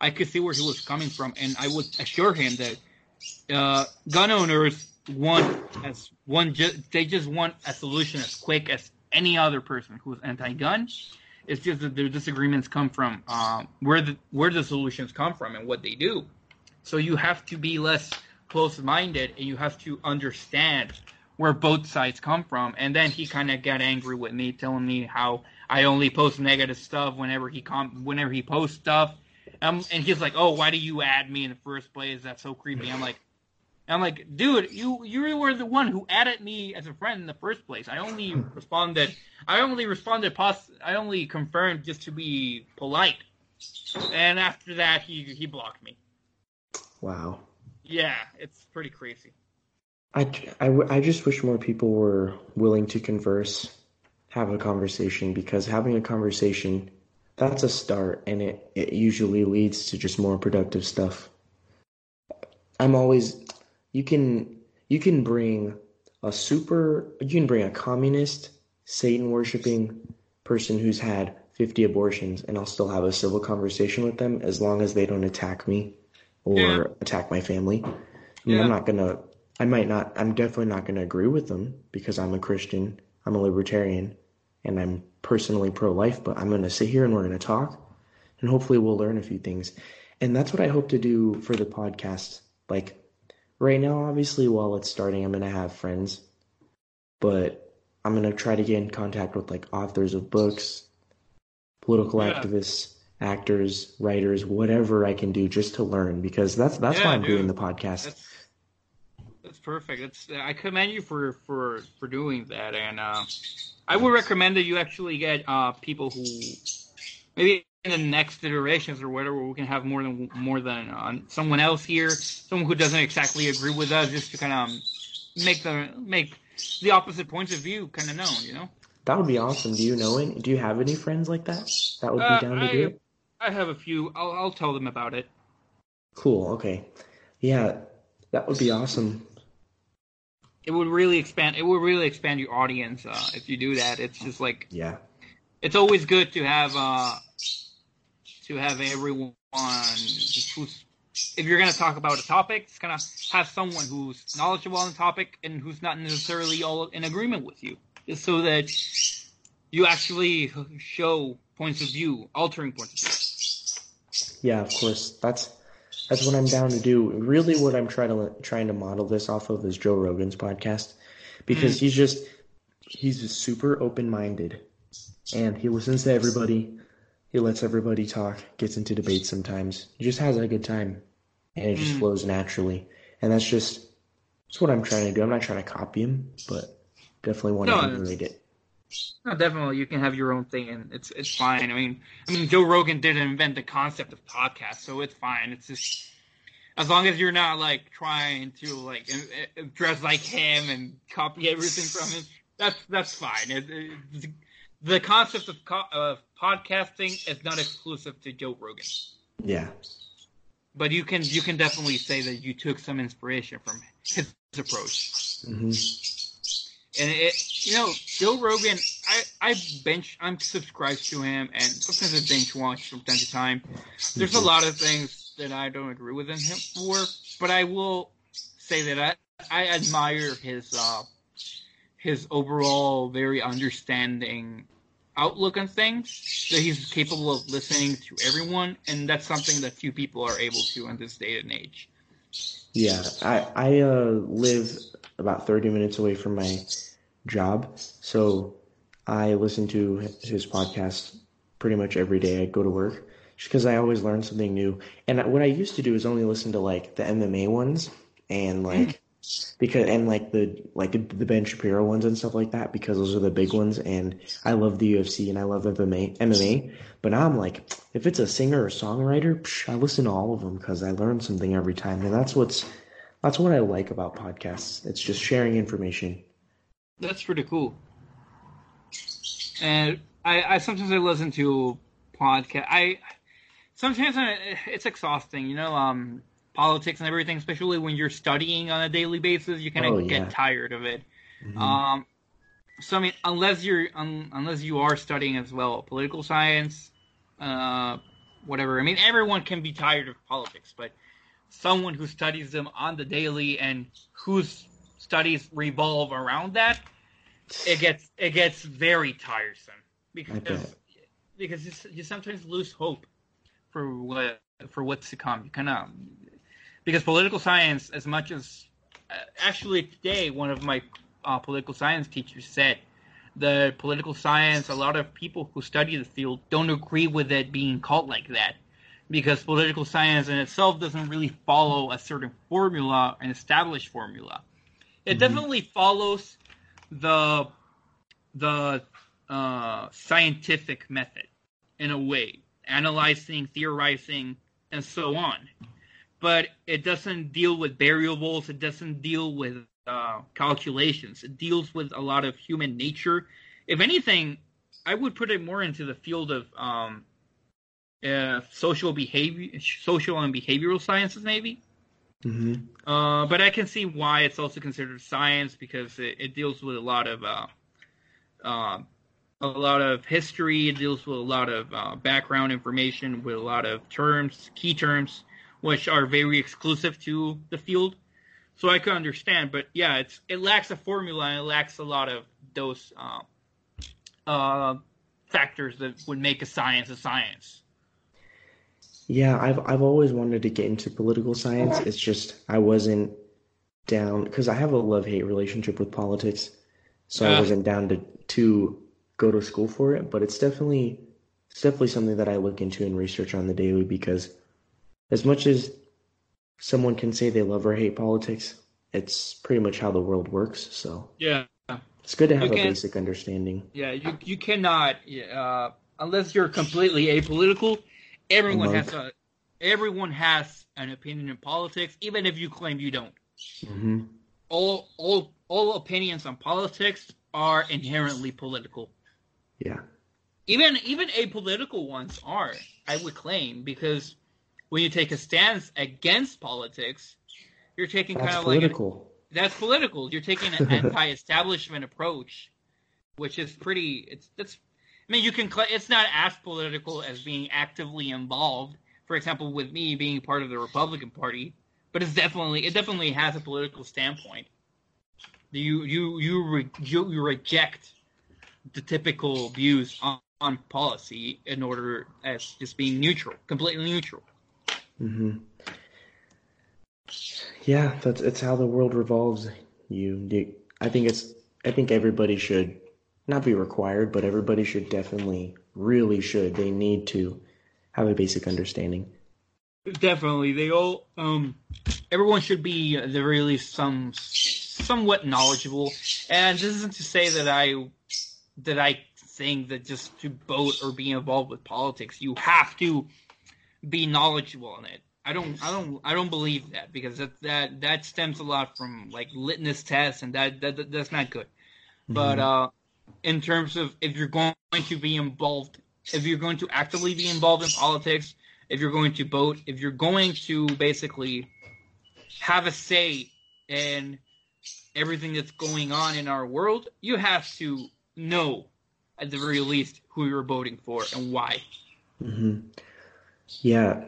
I could see where he was coming from, and I would assure him that uh, gun owners want as one ju- they just want a solution as quick as any other person who's anti-gun. It's just that their disagreements come from um, where the where the solutions come from and what they do. So you have to be less close-minded, and you have to understand where both sides come from. And then he kind of got angry with me, telling me how I only post negative stuff whenever he com- whenever he posts stuff. Um, and he's like, "Oh, why do you add me in the first place? That's so creepy." I'm like, I'm like, dude, you you were the one who added me as a friend in the first place. I only responded. I only responded. Pos- I only confirmed just to be polite. And after that, he he blocked me. Wow. Yeah, it's pretty crazy. I, I, w- I just wish more people were willing to converse, have a conversation, because having a conversation, that's a start, and it, it usually leads to just more productive stuff. I'm always, you can, you can bring a super, you can bring a communist, Satan worshiping person who's had 50 abortions, and I'll still have a civil conversation with them as long as they don't attack me or Yeah. attack my family. I mean, Yeah. I'm not gonna, I might not, I'm definitely not gonna agree with them because I'm a Christian, I'm a libertarian, and I'm personally pro life, but I'm gonna sit here and we're gonna talk, and hopefully we'll learn a few things. And that's what I hope to do for the podcast. Like, right now, obviously, while it's starting, I'm gonna have friends, but I'm gonna try to get in contact with like authors of books, political Yeah. activists, actors, writers, whatever I can do just to learn because that's that's why I'm doing the podcast. That's that's That's perfect. It's I commend you for for for doing that, and uh, I would recommend that you actually get uh, people who maybe in the next iterations or whatever we can have more than more than uh, someone else here, someone who doesn't exactly agree with us, just to kind of make the make the opposite points of view kind of known. You know. That would be awesome. Do you know any? Do you have any friends like that that would be Uh, down to I, do it? I have a few. I'll I'll tell them about it. Cool. Okay. Yeah, that would be awesome. It would really expand. It would really expand your audience uh, if you do that. It's just like Yeah. it's always good to have uh to have everyone who's if you're going to talk about a topic, it's going to have someone who's knowledgeable on the topic and who's not necessarily all in agreement with you, just so that you actually show points of view, altering points of view. Yeah, of course. That's that's what I'm down to do. Really, what I'm trying to trying to model this off of is Joe Rogan's podcast because he's just he's just super open minded, and he listens to everybody. He lets everybody talk. Gets into debates sometimes. He just has a good time, and it just Mm. flows naturally. And that's just that's what I'm trying to do. I'm not trying to copy him, but definitely want to emulate it. No, definitely, you can have your own thing, and it's it's fine. I mean, I mean, Joe Rogan didn't invent the concept of podcast, so it's fine. It's just as long as you're not like trying to like dress like him and copy everything from him. That's that's fine. It, it, the concept of co- of podcasting is not exclusive to Joe Rogan, Yeah. but you can you can definitely say that you took some inspiration from his approach. hmm And it, you know, Joe Rogan, I, I bench, I'm subscribed to him, and sometimes I bench watch from time to time. There's a lot of things that I don't agree with him for, but I will say that I, I admire his, uh, his overall very understanding outlook on things. That he's capable of listening to everyone, and that's something that few people are able to in this day and age. Yeah, I I uh, live about 30 minutes away from my job, so I listen to his podcast pretty much every day. I go to work just because I always learn something new. And what I used to do is only listen to like the MMA ones and like mm-hmm. because and like the like the Ben Shapiro ones and stuff like that because those are the big ones. And I love the UFC and I love MMA MMA. But now I'm like, if it's a singer or songwriter, psh, I listen to all of them because I learn something every time, and that's what's that's what I like about podcasts. It's just sharing information. That's pretty cool. And I, I sometimes I listen to podcast. I sometimes I, it's exhausting, you know, um, politics and everything, especially when you're studying on a daily basis. You kind of Oh, yeah. get tired of it. Mhm. Um, so I mean, unless you're un, unless you are studying as well political science, uh, whatever. I mean, everyone can be tired of politics, but someone who studies them on the daily and whose studies revolve around that, it gets it gets very tiresome because because you, you sometimes lose hope for what for what's to come. You kind of because political science, as much as uh, actually today, one of my uh, political science teachers said the political science, a lot of people who study the field don't agree with it being called like that because political science in itself doesn't really follow a certain formula, an established formula. It Mhm. definitely follows the the uh, scientific method in a way, analyzing, theorizing, and so on. But it doesn't deal with variables. It doesn't deal with uh, calculations. It deals with a lot of human nature. If anything, I would put it more into the field of um, uh, social behavior, social and behavioral sciences, maybe. hmm Uh, but I can see why it's also considered science because it, it deals with a lot of uh, uh, a lot of history. It deals with a lot of uh, background information, with a lot of terms, key terms, which are very exclusive to the field. So I can understand, but yeah, it's it lacks a formula and it lacks a lot of those uh, uh, factors that would make a science a science. Yeah, I've I've always wanted to get into political science. It's just I wasn't down because I have a love-hate relationship with politics, so I Ah. wasn't down to to go to school for it. But it's definitely it's definitely something that I look into and research on the daily because as much as someone can say they love or hate politics, it's pretty much how the world works. So yeah, it's good to have a basic understanding. Yeah, you you cannot uh, unless you're completely apolitical. Everyone has a everyone has an opinion in politics, even if you claim you don't. Mm-hmm. All all all opinions on politics are inherently political. Yeah. Even even apolitical ones are, I would claim, because when you take a stance against politics, you're taking that's kind of political. like a, that's political. You're taking an anti-establishment approach, which is pretty. It's that's. I mean, you can. It's not as political as being actively involved. For example, with me being part of the Republican Party, but it's definitely it definitely has a political standpoint. You you you re, you, you reject the typical views on, on policy in order as just being neutral, completely neutral. Mm-hmm. Yeah, that's it's how the world revolves. You, I think it's, I think everybody should not be required, but everybody should definitely, really should. They need to have a basic understanding. Definitely, they all, um, everyone should be at the very least some, somewhat knowledgeable. And this isn't to say that I, that I think that just to vote or be involved with politics, you have to be knowledgeable in it. I don't, I don't, I don't believe that because that that that stems a lot from like litmus tests, and that, that that's not good. Mm-hmm. But uh, in terms of if you're going to be involved, if you're going to actively be involved in politics, if you're going to vote, if you're going to basically have a say in everything that's going on in our world, you have to know at the very least who you're voting for and why. Mm-hmm. Yeah,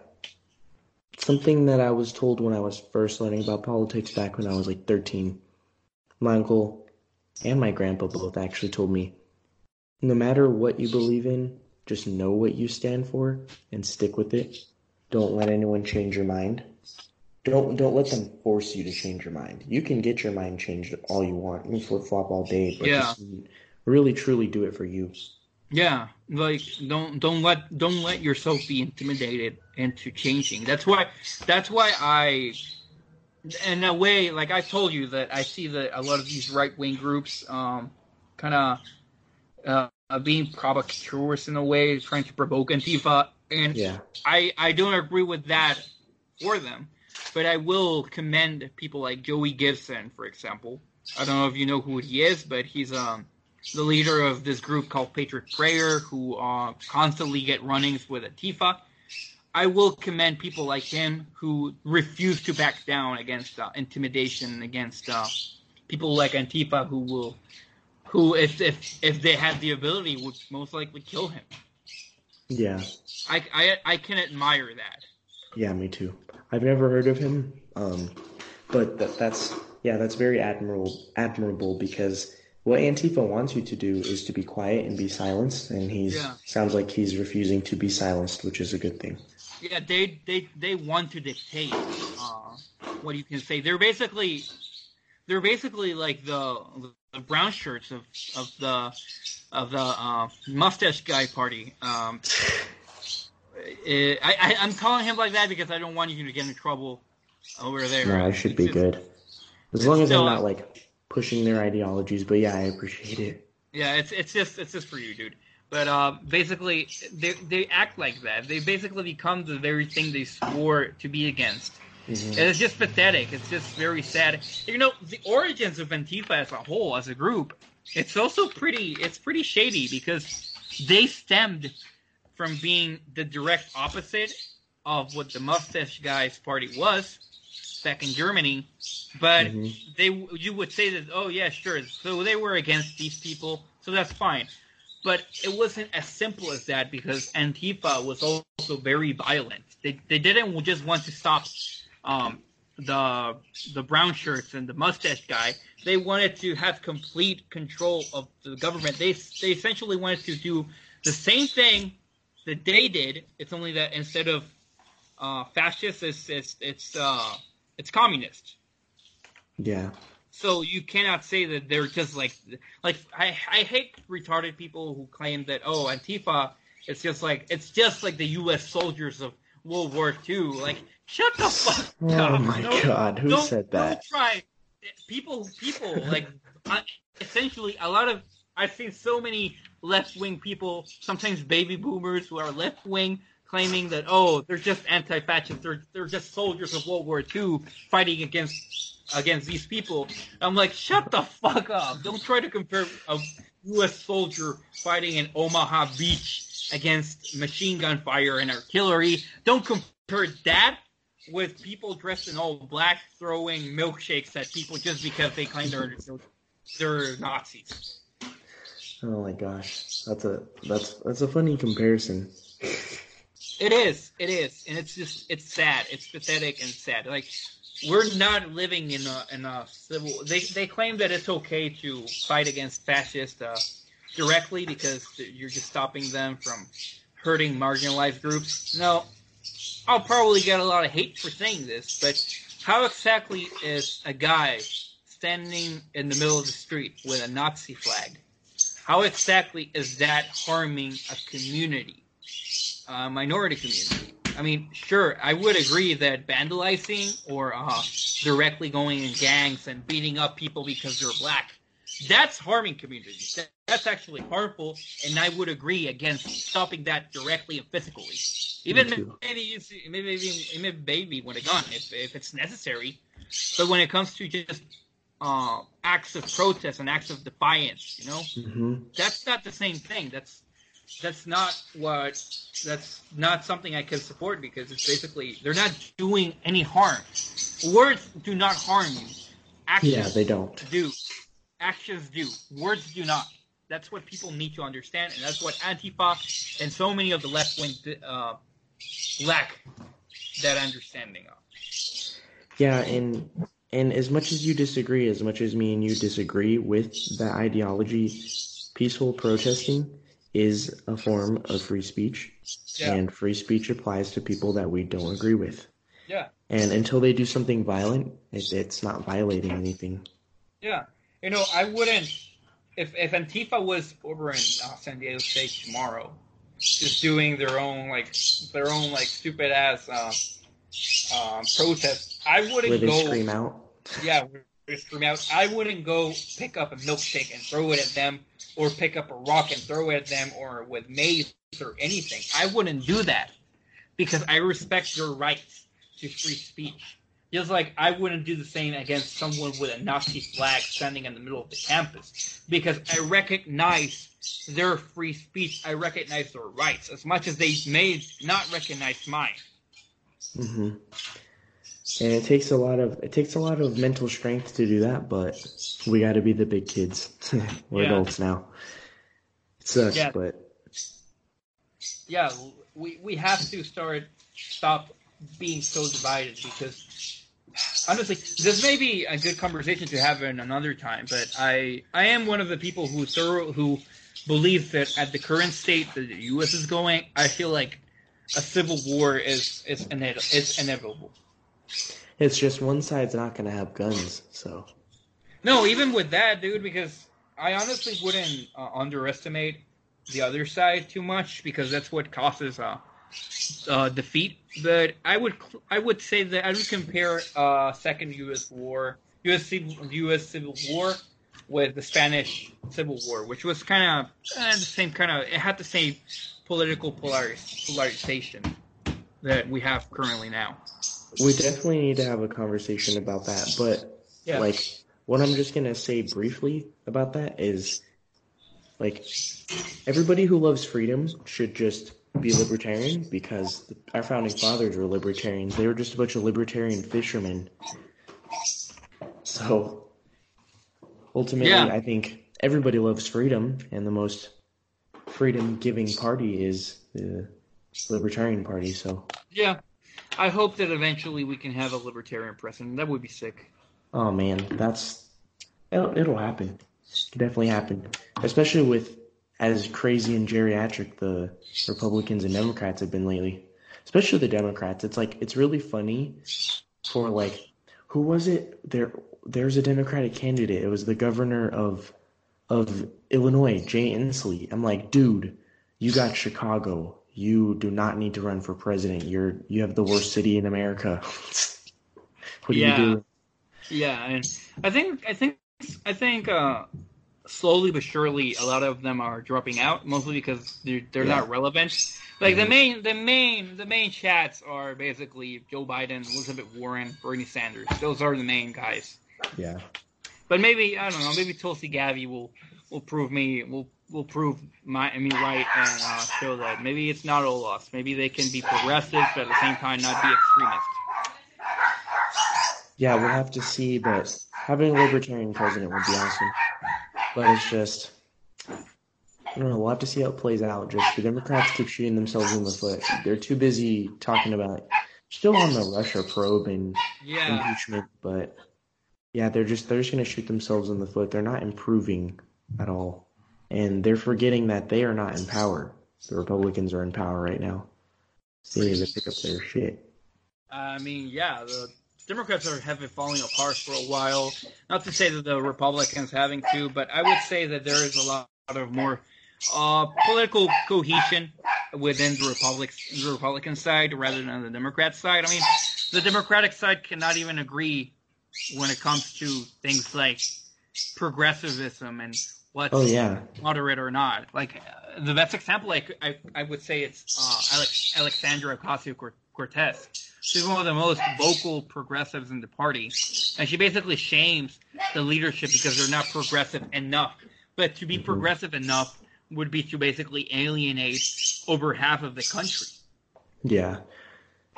something that I was told when I was first learning about politics back when I was like 13. My uncle and my grandpa both actually told me no matter what you believe in, just know what you stand for and stick with it. Don't let anyone change your mind. Don't don't let them force you to change your mind. You can get your mind changed all you want. You can flip flop all day, but yeah. just really truly do it for you. Yeah, like don't don't let don't let yourself be intimidated into changing. That's why that's why I in a way like I've told you that I see that a lot of these right wing groups um kind of uh, being provocateurs in a way, trying to provoke Antifa, and yeah. I I don't agree with that for them, but I will commend people like Joey Gibson, for example. I don't know if you know who he is, but he's um the leader of this group called Patriot Prayer, who uh, constantly get runnings with Antifa. I will commend people like him who refuse to back down against uh, intimidation, against uh, people like Antifa who will, who if if if they had the ability would most likely kill him. Yeah. I I I can admire that. Yeah, me too. I've never heard of him, um, but that, that's yeah, that's very admirable admirable because what Antifa wants you to do is to be quiet and be silenced, and he's yeah. sounds like he's refusing to be silenced, which is a good thing. Yeah, they they they want to dictate uh, what you can say. They're basically they're basically like the, the brown shirts of of the of the uh, mustache guy party. Um, it, I, I am calling him like that because I don't want you to get in trouble over there. No, I should be just, good. As long as I'm not like pushing their ideologies. But yeah, I appreciate it. Yeah, it's it's just it's just for you, dude. But uh, basically, they they act like that. They basically become the very thing they swore to be against. Mm-hmm. And it's just pathetic. It's just very sad. You know, the origins of Antifa as a whole, as a group, it's also pretty. It's pretty shady because they stemmed from being the direct opposite of what the Mustache Guys Party was back in Germany, but mm-hmm. they you would say that oh yeah sure so they were against these people so that's fine, but it wasn't as simple as that because Antifa was also very violent. They they didn't just want to stop um, the the brown shirts and the mustache guy. They wanted to have complete control of the government. They they essentially wanted to do the same thing that they did. It's only that instead of uh, fascist, it's it's, it's uh, it's communist. Yeah. So you cannot say that they're just like like I I hate retarded people who claim that oh Antifa it's just like it's just like the U.S. soldiers of World War II. Like shut the fuck oh up. Oh my don't, god, who said that? Don't try people, people like essentially a lot of I've seen so many left wing people, sometimes baby boomers who are left wing, claiming that oh they're just anti-fascists, they're they're just soldiers of World War II fighting against against these people. I'm like, shut the fuck up! Don't try to compare a U.S. soldier fighting in Omaha Beach against machine gun fire and artillery. Don't compare that with people dressed in all black throwing milkshakes at people just because they claim they're they're Nazis. Oh my gosh, that's a that's that's a funny comparison. It is, it is, and it's just it's sad. It's pathetic and sad. Like we're not living in a in a civil. They they claim that it's okay to fight against fascists uh, directly because you're just stopping them from hurting marginalized groups. No, I'll probably get a lot of hate for saying this, but how exactly is a guy standing in the middle of the street with a Nazi flag? How exactly is that harming a community, a minority community? I mean, sure, I would agree that vandalizing or uh, directly going in gangs and beating up people because they're black, that's harming communities. That, that's actually harmful, and I would agree against stopping that directly and physically. Even maybe use maybe maybe maybe with a gun if if it's necessary. But when it comes to just uh, acts of protest and acts of defiance, you know, mm-hmm. that's not the same thing. That's that's not what that's not something I can support because it's basically they're not doing any harm. Words do not harm you. Actions yeah, they don't. Do actions do. Words do not. That's what people need to understand, and that's what Antifa and so many of the left wing uh, lack that understanding of. Yeah, and and as much as you disagree, as much as me and you disagree with that ideology, peaceful protesting is a form of free speech, yeah. and free speech applies to people that we don't agree with. Yeah. And until they do something violent, it, it's not violating anything. Yeah. You know, I wouldn't. If if Antifa was over in uh, San Diego State tomorrow, just doing their own like their own like stupid ass um, um, protest. I wouldn't Where they go scream out. Yeah, scream out. I wouldn't go pick up a milkshake and throw it at them, or pick up a rock and throw at them, or with mace or anything. I wouldn't do that because I respect your rights to free speech. Just like I wouldn't do the same against someone with a Nazi flag standing in the middle of the campus because I recognize their free speech. I recognize their rights as much as they may not recognize mine. Mm-hmm. And it takes a lot of it takes a lot of mental strength to do that, but we got to be the big kids. We're yeah. adults now. It sucks, yeah. but yeah, we we have to start stop being so divided because honestly, this may be a good conversation to have in another time, but I I am one of the people who thorough who believes that at the current state that the U.S. is going, I feel like a civil war is is, inevitable. Is inevitable. It's just one side's not going to have guns, so. No, even with that, dude, because I honestly wouldn't uh, underestimate the other side too much because that's what causes uh, uh, defeat, but I would I would say that I would compare uh, Second U.S. War, U.S. U.S. Civil War, with the Spanish Civil War, which was kind of eh, the same kind of. It had the same political polaris, polarization that we have currently now. We definitely need to have a conversation about that, but yeah. like what I'm just gonna say briefly about that is like everybody who loves freedom should just be libertarian because our founding fathers were libertarians. They were just a bunch of libertarian fishermen. So ultimately, yeah. I think everybody loves freedom, and the most freedom-giving party is the Libertarian Party. So yeah, I hope that eventually we can have a libertarian president. That would be sick. Oh man, that's it'll, it'll happen. Definitely happen, especially with as crazy and geriatric the Republicans and Democrats have been lately. Especially the Democrats. It's like it's really funny for like who was it? There there's a Democratic candidate. It was the governor of of Illinois, Jay Inslee. I'm like, dude, you got Chicago. You do not need to run for president. You're you have the worst city in America. what yeah. you do? Yeah, and I think I think I think uh, slowly but surely a lot of them are dropping out, mostly because they're they're yeah. not relevant. Like mm-hmm. the main the main the main chats are basically Joe Biden, Elizabeth Warren, Bernie Sanders. Those are the main guys. Yeah. But maybe I don't know. Maybe Tulsi Gabbard will will prove me will will prove my me right and uh, show that maybe it's not all lost. Maybe they can be progressive, but at the same time not be extremist. Yeah, we'll have to see, but having a libertarian president would be awesome. But it's just, I don't know. We'll have to see how it plays out. Just the Democrats keep shooting themselves in the foot. They're too busy talking about still on the Russia probe and yeah. impeachment, but yeah, they're just they're just gonna shoot themselves in the foot. They're not improving at all, and they're forgetting that they are not in power. The Republicans are in power right now. They need to pick up their shit. I mean, yeah, the Democrats are have been falling apart for a while. Not to say that the Republicans having to, but I would say that there is a lot of more uh, political cohesion within the Republic the Republican side rather than the Democrat side. I mean, the Democratic side cannot even agree when it comes to things like progressivism and what's oh, yeah. moderate or not. Like uh, the best example, like I, I would say it's uh, Alex, Alexandra Ocasio Cortez. She's one of the most vocal progressives in the party, and she basically shames the leadership because they're not progressive enough. But to be mm-hmm. progressive enough would be to basically alienate over half of the country. Yeah,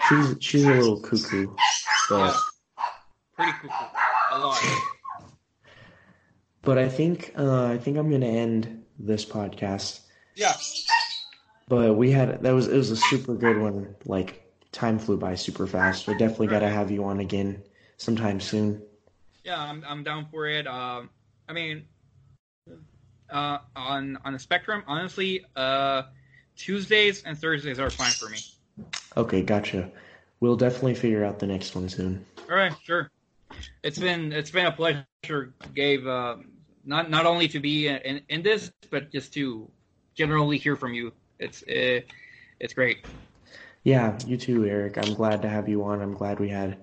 she's she's a little cuckoo, but pretty cuckoo, a lot. But I think uh, I think I'm gonna end this podcast. Yeah. But we had that was it was a super good one. Like time flew by super fast. We definitely got to have you on again sometime soon. Yeah, I'm I'm down for it. Uh, I mean, uh, on on the spectrum, honestly, uh, Tuesdays and Thursdays are fine for me. Okay, gotcha. We'll definitely figure out the next one soon. All right, sure. It's been it's been a pleasure, Gabe. Uh, not not only to be in, in this, but just to generally hear from you. It's uh, it's great. Yeah, you too, Eric. I'm glad to have you on. I'm glad we had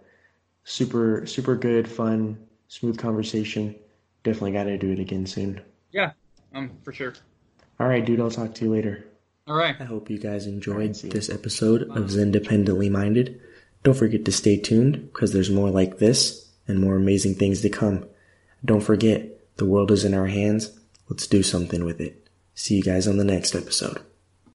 super super good, fun, smooth conversation. Definitely got to do it again soon. Yeah, um, for sure. All right, dude. I'll talk to you later. All right. I hope you guys enjoyed this episode of Independently Minded. Don't forget to stay tuned because there's more like this and more amazing things to come. Don't forget, the world is in our hands. Let's do something with it. See you guys on the next episode.